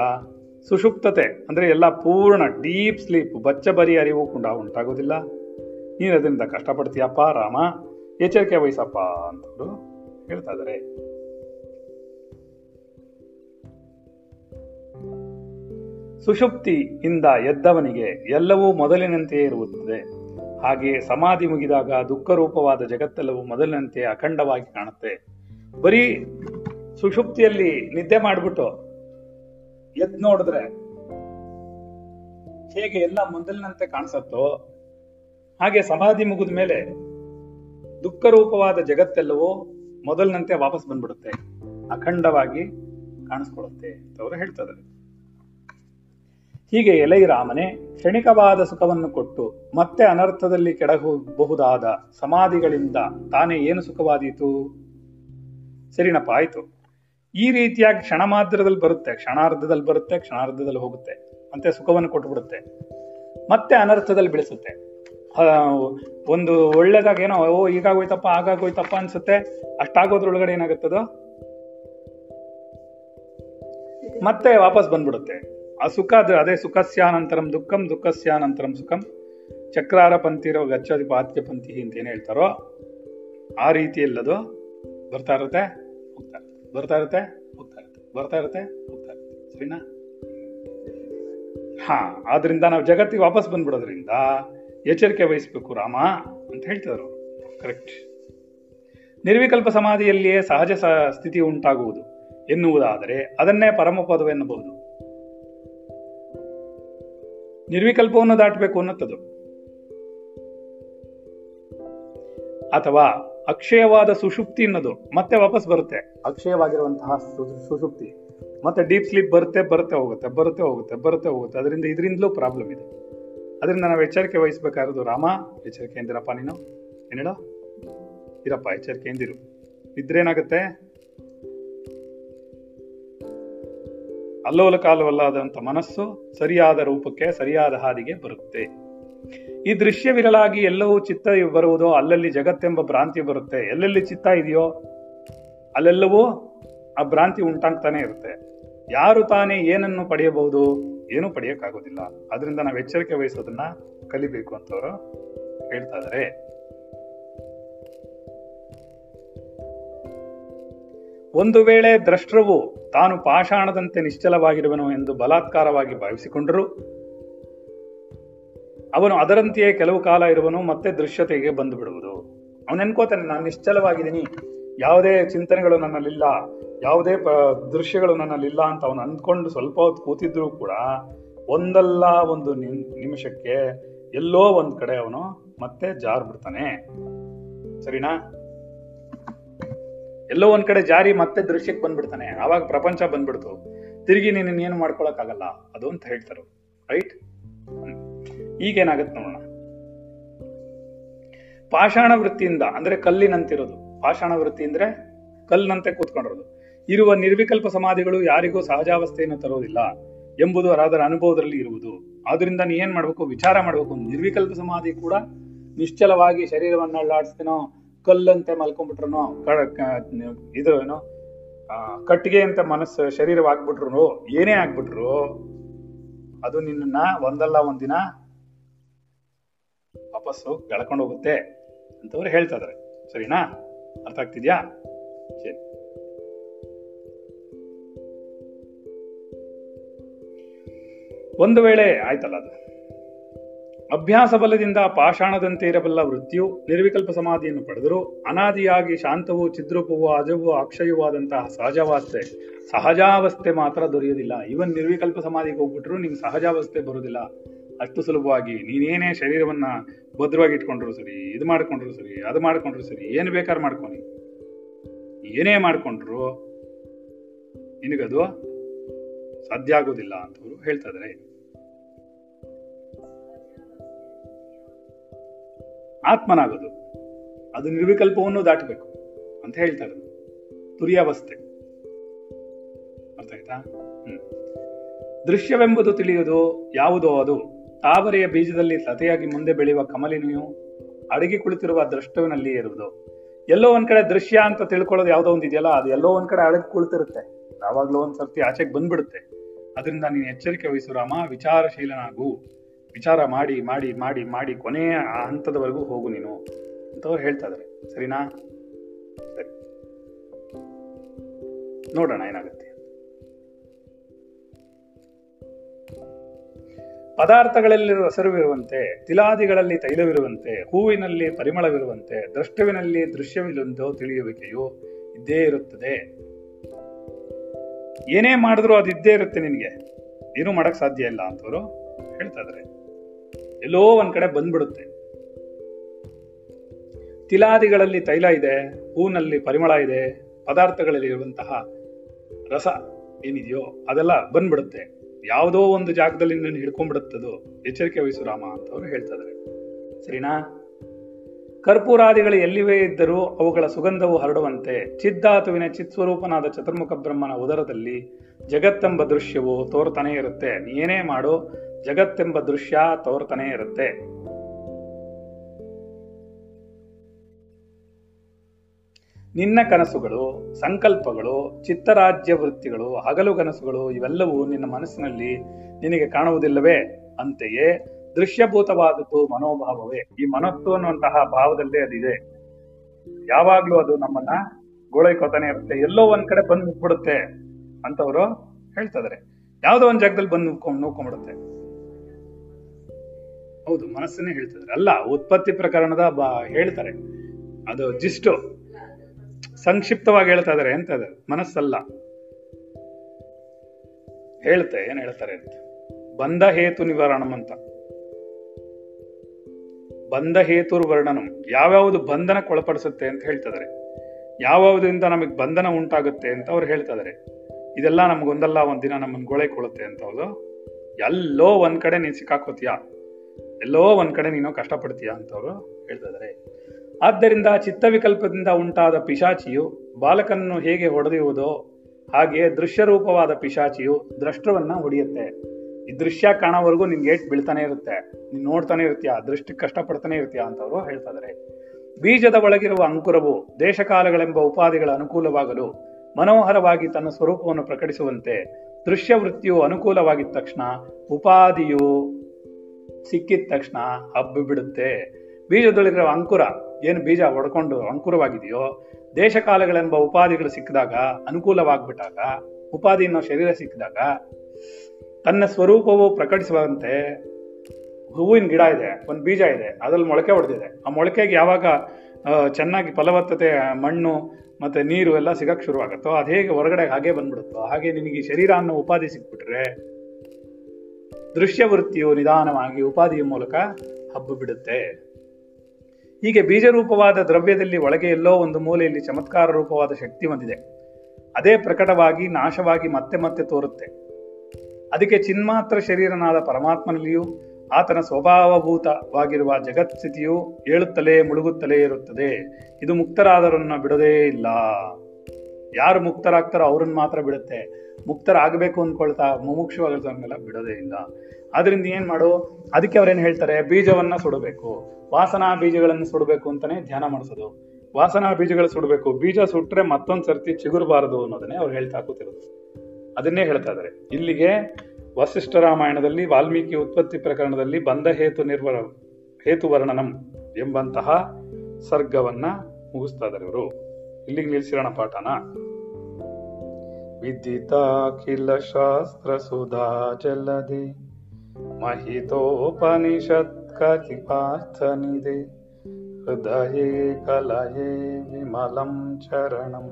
ಸುಷುಪ್ತತೆ ಅಂದರೆ ಎಲ್ಲ ಪೂರ್ಣ ಡೀಪ್ ಸ್ಲೀಪ್ ಬಚ್ಚಬರಿ ಅರಿವು ಕೂಡ ಉಂಟಾಗೋದಿಲ್ಲ. ನೀನು ಅದರಿಂದ ಕಷ್ಟಪಡ್ತೀಯಪ್ಪ ರಾಮ, ಎಚ್ಚರಿಕೆ ವಹಿಸಪ್ಪ ಅಂತವರು ಹೇಳ್ತಾ ಇದ್ದಾರೆ ಸುಷುಪ್ತಿಯಿಂದ ಎದ್ದವನಿಗೆ ಎಲ್ಲವೂ ಮೊದಲಿನಂತೆಯೇ ಇರುತ್ತದೆ. ಹಾಗೆ ಸಮಾಧಿ ಮುಗಿದಾಗ ದುಃಖ ರೂಪವಾದ ಜಗತ್ತೆಲ್ಲವೂ ಮೊದಲಿನಂತೆ ಅಖಂಡವಾಗಿ ಕಾಣುತ್ತೆ. ಬರೀ ಸುಷುಪ್ತಿಯಲ್ಲಿ ನಿದ್ದೆ ಮಾಡಿಬಿಟ್ಟು ಎದ್ ನೋಡಿದ್ರೆ ಹೇಗೆ ಎಲ್ಲ ಮೊದಲಿನಂತೆ ಕಾಣಿಸತ್ತೋ, ಹಾಗೆ ಸಮಾಧಿ ಮುಗಿದ ಮೇಲೆ ದುಃಖ ರೂಪವಾದ ಜಗತ್ತೆಲ್ಲವೂ ಮೊದಲಿನಂತೆ ವಾಪಸ್ ಬಂದ್ಬಿಡುತ್ತೆ. ಅಖಂಡವಾಗಿ ಕಾಣಿಸ್ಕೊಳ್ಳುತ್ತೆ ಅಂತ ಅವರು ಹೀಗೆ ಎಲೈ ರಾಮನೇ ಕ್ಷಣಿಕವಾದ ಸುಖವನ್ನು ಕೊಟ್ಟು ಮತ್ತೆ ಅನರ್ಥದಲ್ಲಿ ಕೆಡಹಬಹುದಾದ ಸಮಾಧಿಗಳಿಂದ ತಾನೇ ಏನು ಸುಖವಾದೀತು? ಸರಿನಪ್ಪ ಆಯಿತು. ಈ ರೀತಿಯಾಗಿ ಕ್ಷಣ ಮಾತ್ರದಲ್ಲಿ ಬರುತ್ತೆ, ಕ್ಷಣಾರ್ಧದಲ್ಲಿ ಬರುತ್ತೆ, ಕ್ಷಣಾರ್ಧದಲ್ಲಿ ಹೋಗುತ್ತೆ, ಮತ್ತೆ ಸುಖವನ್ನು ಕೊಟ್ಟುಬಿಡುತ್ತೆ ಮತ್ತೆ ಅನರ್ಥದಲ್ಲಿ ಬೆಳೆಸುತ್ತೆ. ಒಂದು ಒಳ್ಳೇದಾಗ ಏನೋ, ಓ ಈಗಾಗೋಯ್ತಪ್ಪ ಆಗಾಗೋಯ್ತಪ್ಪ ಅನ್ಸುತ್ತೆ, ಅಷ್ಟಾಗೋದ್ರೊಳಗಡೆ ಏನಾಗುತ್ತದೋ? ಮತ್ತೆ ವಾಪಸ್ ಬಂದ್ಬಿಡುತ್ತೆ. ಆ ಸುಖ ಅದು ಸುಖಸ್ಯಾನಂತರಂ ದುಃಖಂ, ದುಃಖಸ್ಯಾನಂತರಂ ಸುಖಂ. ಚಕ್ರಾರ ಪಂಥಿರೋ ಗಚ್ಚದಿ ಪಾತ್ಯ ಪಂಥಿ ಅಂತ ಏನು ಹೇಳ್ತಾರೋ ಆ ರೀತಿಯಲ್ಲದು ಬರ್ತಾ ಇರುತ್ತೆ, ಹೋಗ್ತಾ ಬರ್ತಾ ಇರುತ್ತೆ, ಹೋಗ್ತಾ ಬರ್ತಾ ಇರುತ್ತೆ, ಹೋಗ್ತಾ ಇರುತ್ತೆ. ಸರಿನಾ? ಹಾ, ಆದ್ರಿಂದ ನಾವು ಜಗತ್ತಿಗೆ ವಾಪಸ್ ಬಂದ್ಬಿಡೋದ್ರಿಂದ ಎಚ್ಚರಿಕೆ ವಹಿಸ್ಬೇಕು ರಾಮ ಅಂತ ಹೇಳ್ತಿದ್ರು ಕರೆಕ್ಟ್ ನಿರ್ವಿಕಲ್ಪ ಸಮಾಧಿಯಲ್ಲಿಯೇ ಸಹಜ ಸ್ಥಿತಿ ಉಂಟಾಗುವುದು ಎನ್ನುವುದಾದರೆ ಅದನ್ನೇ ಪರಮಪದವೆನ್ನಬಹುದು. ನಿರ್ವಿಕಲ್ಪವನ್ನು ದಾಟಬೇಕು ಅನ್ನುತ್ತದು. ಅಥವಾ ಅಕ್ಷಯವಾದ ಸುಷುಪ್ತಿ ಅನ್ನೋದು, ಮತ್ತೆ ವಾಪಸ್ ಬರುತ್ತೆ. ಅಕ್ಷಯವಾಗಿರುವಂತಹ ಸುಷುಪ್ತಿ. ಮತ್ತೆ ಡೀಪ್ ಸ್ಲೀಪ್ ಬರುತ್ತೆ ಬರುತ್ತೆ ಹೋಗುತ್ತೆ ಬರುತ್ತೆ ಹೋಗುತ್ತೆ ಬರುತ್ತೆ ಹೋಗುತ್ತೆ. ಅದರಿಂದ ಇದರಿಂದಲೂ ಪ್ರಾಬ್ಲಮ್ ಇದೆ. ಅದರಿಂದ ನಾವು ಎಚ್ಚರಿಕೆ ವಹಿಸಬೇಕಾಗಿರೋದು ರಾಮ ಎಚ್ಚರಿಕೆ ಎಂದಿರಪ್ಪ ನೀನು. ಏನೇಳೋ ಇರಪ್ಪ ಎಚ್ಚರಿಕೆ ಎಂದಿರು ಇದ್ರೇನಾಗುತ್ತೆ ಅಲ್ಲೋಲ ಕಾಲವಲ್ಲಾದಂಥ ಮನಸ್ಸು ಸರಿಯಾದ ರೂಪಕ್ಕೆ, ಸರಿಯಾದ ಹಾದಿಗೆ ಬರುತ್ತೆ. ಈ ದೃಶ್ಯವಿರಲಾಗಿ ಎಲ್ಲವೂ ಚಿತ್ತ ಬರುವುದೋ, ಅಲ್ಲಲ್ಲಿ ಜಗತ್ತೆಂಬ ಭ್ರಾಂತಿ ಬರುತ್ತೆ. ಎಲ್ಲೆಲ್ಲಿ ಚಿತ್ತ ಇದೆಯೋ, ಅಲ್ಲೆಲ್ಲವೂ ಆ ಭ್ರಾಂತಿ ಉಂಟಾಗ್ತಾನೆ ಇರುತ್ತೆ. ಯಾರು ತಾನೇ ಏನನ್ನು ಪಡೆಯಬಹುದು, ಏನೂ ಪಡೆಯಕ್ಕಾಗೋದಿಲ್ಲ. ಅದರಿಂದ ನಾವು ಎಚ್ಚರಿಕೆ ವಹಿಸೋದನ್ನ ಕಲಿಬೇಕು ಅಂತವರು ಹೇಳ್ತಾ ಒಂದು ವೇಳೆ ದ್ರಷ್ಟೃವು ತಾನು ಪಾಷಾಣದಂತೆ ನಿಶ್ಚಲವಾಗಿರುವನು ಎಂದು ಬಲಾತ್ಕಾರವಾಗಿ ಭಾವಿಸಿಕೊಂಡರು. ಅವನು ಅದರಂತೆಯೇ ಕೆಲವು ಕಾಲ ಇರುವನು, ಮತ್ತೆ ದೃಶ್ಯತೆಗೆ ಬಂದು ಬಿಡುವುದು ಅವನು ನಾನು ನಿಶ್ಚಲವಾಗಿದ್ದೀನಿ. ಯಾವುದೇ ಚಿಂತನೆಗಳು ನನ್ನಲ್ಲಿಲ್ಲ, ಯಾವುದೇ ದೃಶ್ಯಗಳು ನನ್ನಲ್ಲಿಲ್ಲ ಅಂತ ಅವನು ಅಂದ್ಕೊಂಡು ಸ್ವಲ್ಪ ಹೊತ್ತು ಕೂತಿದ್ರು ಕೂಡ ಒಂದಲ್ಲ ಒಂದು ನಿಮ್- ನಿಮಿಷಕ್ಕೆ ಎಲ್ಲೋ ಒಂದ್ ಕಡೆ ಅವನು ಮತ್ತೆ ಜಾರ್ ಬಿಡ್ತಾನೆ ಸರಿನಾ? ಎಲ್ಲೋ ಒಂದ್ ಕಡೆ ಜಾರಿ ಮತ್ತೆ ದೃಶ್ಯಕ್ಕೆ ಬಂದ್ಬಿಡ್ತಾನೆ. ಆವಾಗ ಪ್ರಪಂಚ ಬಂದ್ಬಿಡ್ತು. ತಿರುಗಿ ನೀನ್ ಏನು ಮಾಡ್ಕೊಳಕ್ ಆಗಲ್ಲ ಅದು ಅಂತ ಹೇಳ್ತಾರೆ ರೈಟ್ ಈಗೇನಾಗತ್ತೆ ನೋಡೋಣ. ಪಾಷಾಣ ವೃತ್ತಿಯಿಂದ, ಅಂದ್ರೆ ಕಲ್ಲಿನಂತಿರೋದು. ಪಾಷಾಣ ವೃತ್ತಿ ಅಂದ್ರೆ ಕಲ್ಲಿನಂತೆ ಕೂತ್ಕೊಂಡಿರೋದು. ಇರುವ ನಿರ್ವಿಕಲ್ಪ ಸಮಾಧಿಗಳು ಯಾರಿಗೂ ಸಹಜಾವಸ್ಥೆಯನ್ನು ತರೋದಿಲ್ಲ ಎಂಬುದು ಅದರ ಅನುಭವದಲ್ಲಿ ಇರುವುದು. ಆದ್ರಿಂದ ನೀ ಏನ್ ಮಾಡ್ಬೇಕು? ವಿಚಾರ ಮಾಡ್ಬೇಕು. ನಿರ್ವಿಕಲ್ಪ ಸಮಾಧಿ ಕೂಡ ನಿಶ್ಚಲವಾಗಿ ಶರೀರವನ್ನ ಅಲ್ಲಾಡಿಸ್ತೇನೋ ಕಲ್ಲಂತೆ ಮಲ್ಕೊಂಡ್ಬಿಟ್ರು ಇದು ಏನು ಕಟ್ಟಿಗೆ ಅಂತ ಮನಸ್ಸು ಶರೀರವಾಗ್ಬಿಟ್ರು ಏನೇ ಆಗ್ಬಿಟ್ರು, ಅದು ನಿನ್ನ ಒಂದಲ್ಲ ಒಂದಿನ ವಾಪಸ್ಸು ಕಳ್ಕೊಂಡು ಹೋಗುತ್ತೆ ಅಂತವ್ರು ಹೇಳ್ತಾ ಇದಾರೆ. ಸರಿನಾ? ಅರ್ಥ ಆಗ್ತಿದ್ಯಾ? ಸರಿ ಒಂದು ವೇಳೆ ಆಯ್ತಲ್ಲ ಅದು. ಅಭ್ಯಾಸ ಬಲದಿಂದ ಪಾಷಾಣದಂತೆ ಇರಬಲ್ಲ ವೃತ್ತಿಯು ನಿರ್ವಿಕಲ್ಪ ಸಮಾಧಿಯನ್ನು ಪಡೆದರೂ ಅನಾದಿಯಾಗಿ ಶಾಂತವೂ ಚಿದ್ರೂಪವೂ ಅಜವೂ ಅಕ್ಷಯವಾದಂತಹ ಸಹಜಾವಸ್ಥೆ ಸಹಜಾವಸ್ಥೆ ಮಾತ್ರ ದೊರೆಯುವುದಿಲ್ಲ. ಇವನ್ ನಿರ್ವಿಕಲ್ಪ ಸಮಾಧಿಗೆ ಹೋಗ್ಬಿಟ್ರು ನಿಮ್ಗೆ ಸಹಜಾವಸ್ಥೆ ಬರುವುದಿಲ್ಲ. ಅಷ್ಟು ಸುಲಭವಾಗಿ ನೀನೇನೇ ಶರೀರವನ್ನ ಭದ್ರವಾಗಿ ಇಟ್ಕೊಂಡ್ರು ಸರಿ, ಇದು ಮಾಡ್ಕೊಂಡ್ರು ಸರಿ, ಅದು ಮಾಡ್ಕೊಂಡ್ರು ಸರಿ, ಏನು ಬೇಕಾದ್ರೆ ಮಾಡ್ಕೊನಿ ಏನೇ ಮಾಡ್ಕೊಂಡ್ರು ನಿನಗದು ಸಾಧ್ಯ ಆಗೋದಿಲ್ಲ ಅಂತವರು ಹೇಳ್ತಾ ಇದ್ದಾರೆ. ಆತ್ಮನಾಗೋದು. ಅದು ನಿರ್ವಿಕಲ್ಪವನ್ನು ದಾಟಬೇಕು ಅಂತ ಹೇಳ್ತಾರೆ. ತುರಿಯಾವಸ್ಥೆ. ಅರ್ಥ ಆಯ್ತಾ? ದೃಶ್ಯವೆಂಬುದು ತಿಳಿಯುವುದು ಯಾವುದೋ ಅದು. ತಾವರೆಯ ಬೀಜದಲ್ಲಿ ಲತೆಯಾಗಿ ಮುಂದೆ ಬೆಳೆಯುವ ಕಮಲಿನಿಯು ಅಡಗಿ ಕುಳಿತಿರುವ ದೃಷ್ಟವಿನಲ್ಲಿ ಇರುವುದು ಎಲ್ಲೋ ಒಂದ್ ಕಡೆ ದೃಶ್ಯ ಅಂತ ತಿಳ್ಕೊಳ್ಳೋದು ಯಾವುದೋ ಒಂದು ಇದೆಯಲ್ಲ, ಅದು ಎಲ್ಲೋ ಒಂದ್ ಕಡೆ ಅಡಗಿ ಕುಳಿತಿರುತ್ತೆ. ಯಾವಾಗ್ಲೋ ಒಂದ್ ಸರ್ತಿ ಆಚೆಗೆ ಬಂದ್ಬಿಡುತ್ತೆ. ಅದರಿಂದ ನೀನು ಎಚ್ಚರಿಕೆ ವಹಿಸು ವಿಚಾರಶೀಲನಾಗು. ವಿಚಾರ ಮಾಡಿ ಮಾಡಿ ಮಾಡಿ ಮಾಡಿ ಕೊನೆಯ ಆ ಹಂತದವರೆಗೂ ಹೋಗು ನೀನು ಅಂತ ಅಂತ ಅವ್ರು ಹೇಳ್ತಾ ಸರಿನಾ? ಸರಿ. ನೋಡೋಣ ಏನಾಗುತ್ತೆ. ಪದಾರ್ಥಗಳಲ್ಲಿ ರಸರುವಿರುವಂತೆ ತಿಲಾದಿಗಳಲ್ಲಿ ತೈಲವಿರುವಂತೆ, ಹೂವಿನಲ್ಲಿ ಪರಿಮಳವಿರುವಂತೆ, ದ್ರಷ್ಟವಿನಲ್ಲಿ ದೃಶ್ಯವಿಲ್ಲೊಂದು ತಿಳಿಯುವಿಕೆಯು ಇದ್ದೇ ಇರುತ್ತದೆ. ಏನೇ ಮಾಡಿದ್ರು ಅದು ಇದ್ದೇ ಇರುತ್ತೆ ನಿನಗೆ. ಏನೂ ಮಾಡೋಕ್ಕೆ ಸಾಧ್ಯ ಇಲ್ಲ ಅಂತವರು ಹೇಳ್ತಾ ಎಲ್ಲೋ ಒಂದ್ ಕಡೆ ಬಂದ್ಬಿಡುತ್ತೆ. ತಿಲಾದಿಗಳಲ್ಲಿ ತೈಲ ಇದೆ, ಹೂನಲ್ಲಿ ಪರಿಮಳ ಇದೆ ಪದಾರ್ಥಗಳಲ್ಲಿ ಇರುವಂತಹ ರಸ ಏನಿದೆಯೋ ಅದೆಲ್ಲ ಬಂದ್ಬಿಡುತ್ತೆ. ಯಾವುದೋ ಒಂದು ಜಾಗದಲ್ಲಿ ನಿನ್ನ ಹಿಡ್ಕೊಂಡ್ಬಿಡುತ್ತದು, ಎಚ್ಚರಿಕೆ ವಹಿಸು ರಾಮ ಅಂತ ಅವ್ರು ಹೇಳ್ತಾ ಸರಿನಾ? ಕರ್ಪೂರಾದಿಗಳು ಎಲ್ಲಿವೇ ಇದ್ದರೂ ಅವುಗಳ ಸುಗಂಧವು ಹರಡುವಂತೆ, ಚಿದ್ದಾತುವಿನ ಚಿತ್ಸ್ವರೂಪನಾದ ಚತುರ್ಮುಖ ಬ್ರಹ್ಮನ ಉದರದಲ್ಲಿ ಜಗತ್ತೆಂಬ ದೃಶ್ಯವು ತೋರ್ತಾನೇ ಇರುತ್ತೆ. ನೀನೇ ಮಾಡು ಜಗತ್ತೆಂಬ ದೃಶ್ಯ ತೋರ್ತಾನೆ ಇರುತ್ತೆ. ನಿನ್ನ ಕನಸುಗಳು, ಸಂಕಲ್ಪಗಳು, ಚಿತ್ತರಾಜ್ಯ ವೃತ್ತಿಗಳು, ಹಗಲು ಕನಸುಗಳು ಇವೆಲ್ಲವೂ ನಿನ್ನ ಮನಸ್ಸಿನಲ್ಲಿ ನಿನಗೆ ಕಾಣುವುದಿಲ್ಲವೇ? ಅಂತೆಯೇ ದೃಶ್ಯಭೂತವಾದದ್ದು ಮನೋಭಾವವೇ. ಈ ಮನಸ್ಸು ಅನ್ನುವಂತಹ ಭಾವದಲ್ಲೇ ಅದಿದೆ. ಯಾವಾಗ್ಲೂ ಅದು ನಮ್ಮನ್ನ ಗೋಳೈಕೋತಾನೆ ಇರುತ್ತೆ. ಎಲ್ಲೋ ಒಂದ್ ಕಡೆ ಬಂದು ಮುಗ್ಬಿಡುತ್ತೆ ಅಂತವರು ಹೇಳ್ತಾ ಯಾವ್ದೋ ಒಂದ್ ಜಾಗದಲ್ಲಿ ಬಂದು ನುಗ್ಕೊಂಡು ನುಗ್ಕೊಂಡ್ಬಿಡುತ್ತೆ ಹೌದು, ಮನಸ್ಸನ್ನೇ ಹೇಳ್ತಿದ್ದಾರೆ ಅಲ್ಲ, ಉತ್ಪತ್ತಿ ಪ್ರಕರಣದ ಬ, ಹೇಳ್ತಾರೆ. ಅದು ಜಿಸ್ಟು. ಸಂಕ್ಷಿಪ್ತವಾಗಿ ಹೇಳ್ತಾ ಇದಾರೆ ಅಂತ ಅದು ಮನಸ್ಸಲ್ಲ. ಹೇಳ್ತೆ, ಏನ್ ಹೇಳ್ತಾರೆ ಅಂತ. ಬಂಧ ಹೇತು ನಿವಾರಣಂ ಅಂತ. ಬಂಧ ಹೇತುರ್ ವರ್ಣನಂ. ಯಾವ್ಯಾವುದು ಬಂಧನಕ್ಕೆ ಒಳಪಡಿಸುತ್ತೆ ಅಂತ ಹೇಳ್ತಿದ್ದಾರೆ ಯಾವ್ಯಾವುದರಿಂದ ನಮಗೆ ಬಂಧನ ಉಂಟಾಗುತ್ತೆ ಅಂತ ಅವ್ರು ಹೇಳ್ತಾ ಇದಾರೆ ಇದೆಲ್ಲ ನಮ್ಗೊಂದಲ್ಲ, ಒಂದಿನ ನಮ್ಮನ್ನ ಗೊಳೆಕೊಳ್ಳುತ್ತೆ ಅಂತ. ಹೌದು? ಎಲ್ಲೋ ಒಂದ್ ಕಡೆ ನೀನ್ ಸಿಕ್ಕಾಕೋತೀಯ? ಎಲ್ಲೋ ಒಂದ್ ಕಡೆ ನೀನು ಕಷ್ಟಪಡ್ತೀಯ ಅಂತ ಅವರು ಹೇಳ್ತಾ ಇದಾರೆ. ಆದ್ದರಿಂದ ಚಿತ್ತವಿಕಲ್ಪದಿಂದ ಉಂಟಾದ ಪಿಶಾಚಿಯು ಬಾಲಕನನ್ನು ಹೇಗೆ ಹೊಡೆದಿರುವುದೋ ಹಾಗೆ ದೃಶ್ಯರೂಪವಾದ ಪಿಶಾಚಿಯು ದೃಷ್ಟವನ್ನ ಹೊಡೆಯುತ್ತೆ. ಈ ದೃಶ್ಯ ಕಾಣೋವರೆಗೂ ನಿನ್ಗೆ ಏಟ್ ಬೀಳ್ತಾನೆ ಇರುತ್ತೆ. ನೀನ್ ನೋಡ್ತಾನೆ ಇರ್ತೀಯ ದೃಷ್ಟಿ ಕಷ್ಟಪಡ್ತಾನೆ ಇರ್ತೀಯ ಅಂತ ಅವರು ಹೇಳ್ತಾ ಇದಾರೆ. ಬೀಜದ ಒಳಗಿರುವ ಅಂಕುರವು ದೇಶಕಾಲಗಳೆಂಬ ಉಪಾಧಿಗಳ ಅನುಕೂಲವಾಗಲು ಮನೋಹರವಾಗಿ ತನ್ನ ಸ್ವರೂಪವನ್ನು ಪ್ರಕಟಿಸುವಂತೆ ದೃಶ್ಯ ವೃತ್ತಿಯು ಅನುಕೂಲವಾಗಿದ್ದ ತಕ್ಷಣ ಉಪಾಧಿಯು ಸಿಕ್ಕಿದ ತಕ್ಷಣ ಹಬ್ಬ ಬಿಡುತ್ತೆ. ಬೀಜದೊಳಗಿರೋ ಅಂಕುರ, ಏನು ಬೀಜ ಒಡ್ಕೊಂಡು ಅಂಕುರವಾಗಿದೆಯೋ, ದೇಶಕಾಲಗಳೆಂಬ ಉಪಾಧಿಗಳು ಸಿಕ್ಕಿದಾಗ, ಅನುಕೂಲವಾಗ್ಬಿಟ್ಟಾಗ, ಉಪಾಧಿ ಅನ್ನೋ ಶರೀರ ಸಿಕ್ಕಿದಾಗ, ತನ್ನ ಸ್ವರೂಪವು ಪ್ರಕಟಿಸುವಂತೆ ಹೂವಿನ ಗಿಡ ಇದೆ, ಒಂದು ಬೀಜ ಇದೆ, ಅದ್ರಲ್ಲಿ ಮೊಳಕೆ ಹೊಡೆದಿದೆ ಆ ಮೊಳಕೆಗೆ ಯಾವಾಗ ಚೆನ್ನಾಗಿ ಫಲವತ್ತತೆ, ಮಣ್ಣು ಮತ್ತೆ ನೀರು ಎಲ್ಲ ಸಿಗೋಕ್ಕೆ ಶುರುವಾಗುತ್ತೋ, ಅದು ಹೇಗೆ ಹೊರಗಡೆ ಹಾಗೆ ಬಂದ್ಬಿಡುತ್ತೋ, ಹಾಗೆ ನಿನಗೆ ಶರೀರ ಅನ್ನೋ ಉಪಾಧಿ ಸಿಕ್ಬಿಟ್ರೆ ದೃಶ್ಯವೃತ್ತಿಯು ನಿಧಾನವಾಗಿ ಉಪಾಧಿಯ ಮೂಲಕ ಹಬ್ಬು ಬಿಡುತ್ತೆ ಹೀಗೆ ಬೀಜರೂಪವಾದ ದ್ರವ್ಯದಲ್ಲಿ ಒಳಗೆ ಎಲ್ಲೋ ಒಂದು ಮೂಲೆಯಲ್ಲಿ ಚಮತ್ಕಾರ ರೂಪವಾದ ಶಕ್ತಿ ಹೊಂದಿದೆ. ಅದೇ ಪ್ರಕಟವಾಗಿ ನಾಶವಾಗಿ ಮತ್ತೆ ಮತ್ತೆ ತೋರುತ್ತೆ. ಅದಕ್ಕೆ ಚಿನ್ಮಾತ್ರ ಶರೀರನಾದ ಪರಮಾತ್ಮನಲ್ಲಿಯೂ ಆತನ ಸ್ವಭಾವಭೂತವಾಗಿರುವ ಜಗತ್ಸ್ಥಿತಿಯು ಏಳುತ್ತಲೇ ಮುಳುಗುತ್ತಲೇ ಇರುತ್ತದೆ. ಇದು ಮುಕ್ತರಾದರನ್ನು ಬಿಡದೇ ಇಲ್ಲ. ಯಾರು ಮುಕ್ತರಾಗ್ತಾರೋ ಅವ್ರನ್ನ ಮಾತ್ರ ಬಿಡುತ್ತೆ. ಮುಕ್ತರಾಗಬೇಕು ಅಂದ್ಕೊಳ್ತಾ ಮುಮುಕ್ಷವಾಗಲ್ಲ ಬಿಡೋದೇ ಇಲ್ಲ. ಅದರಿಂದ ಏನು ಮಾಡು? ಅದಕ್ಕೆ ಅವ್ರೇನು ಹೇಳ್ತಾರೆ? ಬೀಜವನ್ನ ಸುಡಬೇಕು. ವಾಸನಾ ಬೀಜಗಳನ್ನು ಸುಡಬೇಕು ಅಂತಲೇ ಧ್ಯಾನ ಮಾಡಿಸೋದು. ವಾಸನಾ ಬೀಜಗಳು ಸುಡಬೇಕು. ಬೀಜ ಸುಟ್ಟರೆ ಮತ್ತೊಂದು ಸರ್ತಿ ಚಿಗುರಬಾರದು ಅನ್ನೋದನ್ನೇ ಅವ್ರು ಹೇಳ್ತಾ ಕೂತಿರೋದು. ಅದನ್ನೇ ಹೇಳ್ತಾ ಇದ್ದಾರೆ ಇಲ್ಲಿಗೆ ವಸಿಷ್ಠ ರಾಮಾಯಣದಲ್ಲಿ ವಾಲ್ಮೀಕಿ ಉತ್ಪತ್ತಿ ಪ್ರಕರಣದಲ್ಲಿ ಬಂದ ಹೇತು ನಿರ್ವರ, ಹೇತು ವರ್ಣನಂ ಎಂಬಂತಹ ಸರ್ಗವನ್ನ ಮುಗಿಸ್ತಾ ಇದ್ದಾರೆ ಇವರು. ಇಲ್ಲಿಗೆ ನಿಲ್ಸಿರೋಣ ಪಾಠನ ವಿದಿತಾಖಿಲ ಶಾಸ್ತ್ರ ಸುಧಾ ಜಲದಿ ಮಹಿತೋಪನಿಷತ್ ಕತಿಪಾರ್ಥನಿದೆ ಹೃದಯೇ ಕಲಯೇ ವಿಮಲಂ ಚರಣಂ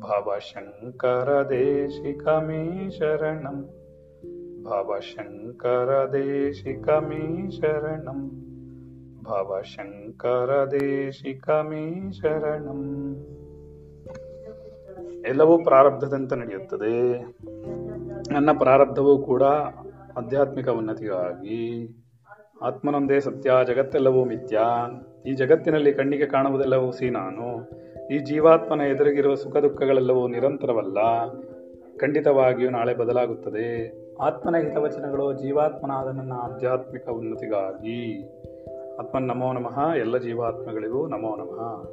ಭವಶಂಕರ ದೇಶಿಕ ಮೇ ಶರಣಂ ಭವಶಂಕರ ದೇಶಿಕ ಎಲ್ಲವೂ ಪ್ರಾರಬ್ಧದಂತೆ ನಡೆಯುತ್ತದೆ. ನನ್ನ ಪ್ರಾರಬ್ಧವೂ ಕೂಡ ಆಧ್ಯಾತ್ಮಿಕ ಉನ್ನತಿಗಾಗಿ. ಆತ್ಮನೊಂದೇ ಸತ್ಯ, ಜಗತ್ತೆಲ್ಲವೂ ಮಿಥ್ಯ. ಈ ಜಗತ್ತಿನಲ್ಲಿ ಕಣ್ಣಿಗೆ ಕಾಣುವುದೆಲ್ಲವೂ ಸಿ ನಾನು ಈ ಜೀವಾತ್ಮನ ಎದುರಿಗಿರುವ ಸುಖ ದುಃಖಗಳೆಲ್ಲವೂ ನಿರಂತರವಲ್ಲ. ಖಂಡಿತವಾಗಿಯೂ ನಾಳೆ ಬದಲಾಗುತ್ತದೆ. ಆತ್ಮನ ಹಿತವಚನಗಳು ಜೀವಾತ್ಮನಾದ ನನ್ನ ಆಧ್ಯಾತ್ಮಿಕ ಉನ್ನತಿಗಾಗಿ. ಆತ್ಮನ್ ನಮೋ ನಮಃ. ಎಲ್ಲ ಜೀವಾತ್ಮಗಳಿಗೂ ನಮೋ ನಮಃ.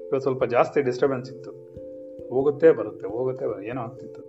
ಇವತ್ತು ಸ್ವಲ್ಪ ಜಾಸ್ತಿ ಡಿಸ್ಟರ್ಬೆನ್ಸ್ ಇತ್ತು. ಹೋಗುತ್ತೆ ಬರುತ್ತೆ ಹೋಗುತ್ತೆ ಬರುತ್ತೆ. ಏನೋ ಆಗ್ತಿತ್ತು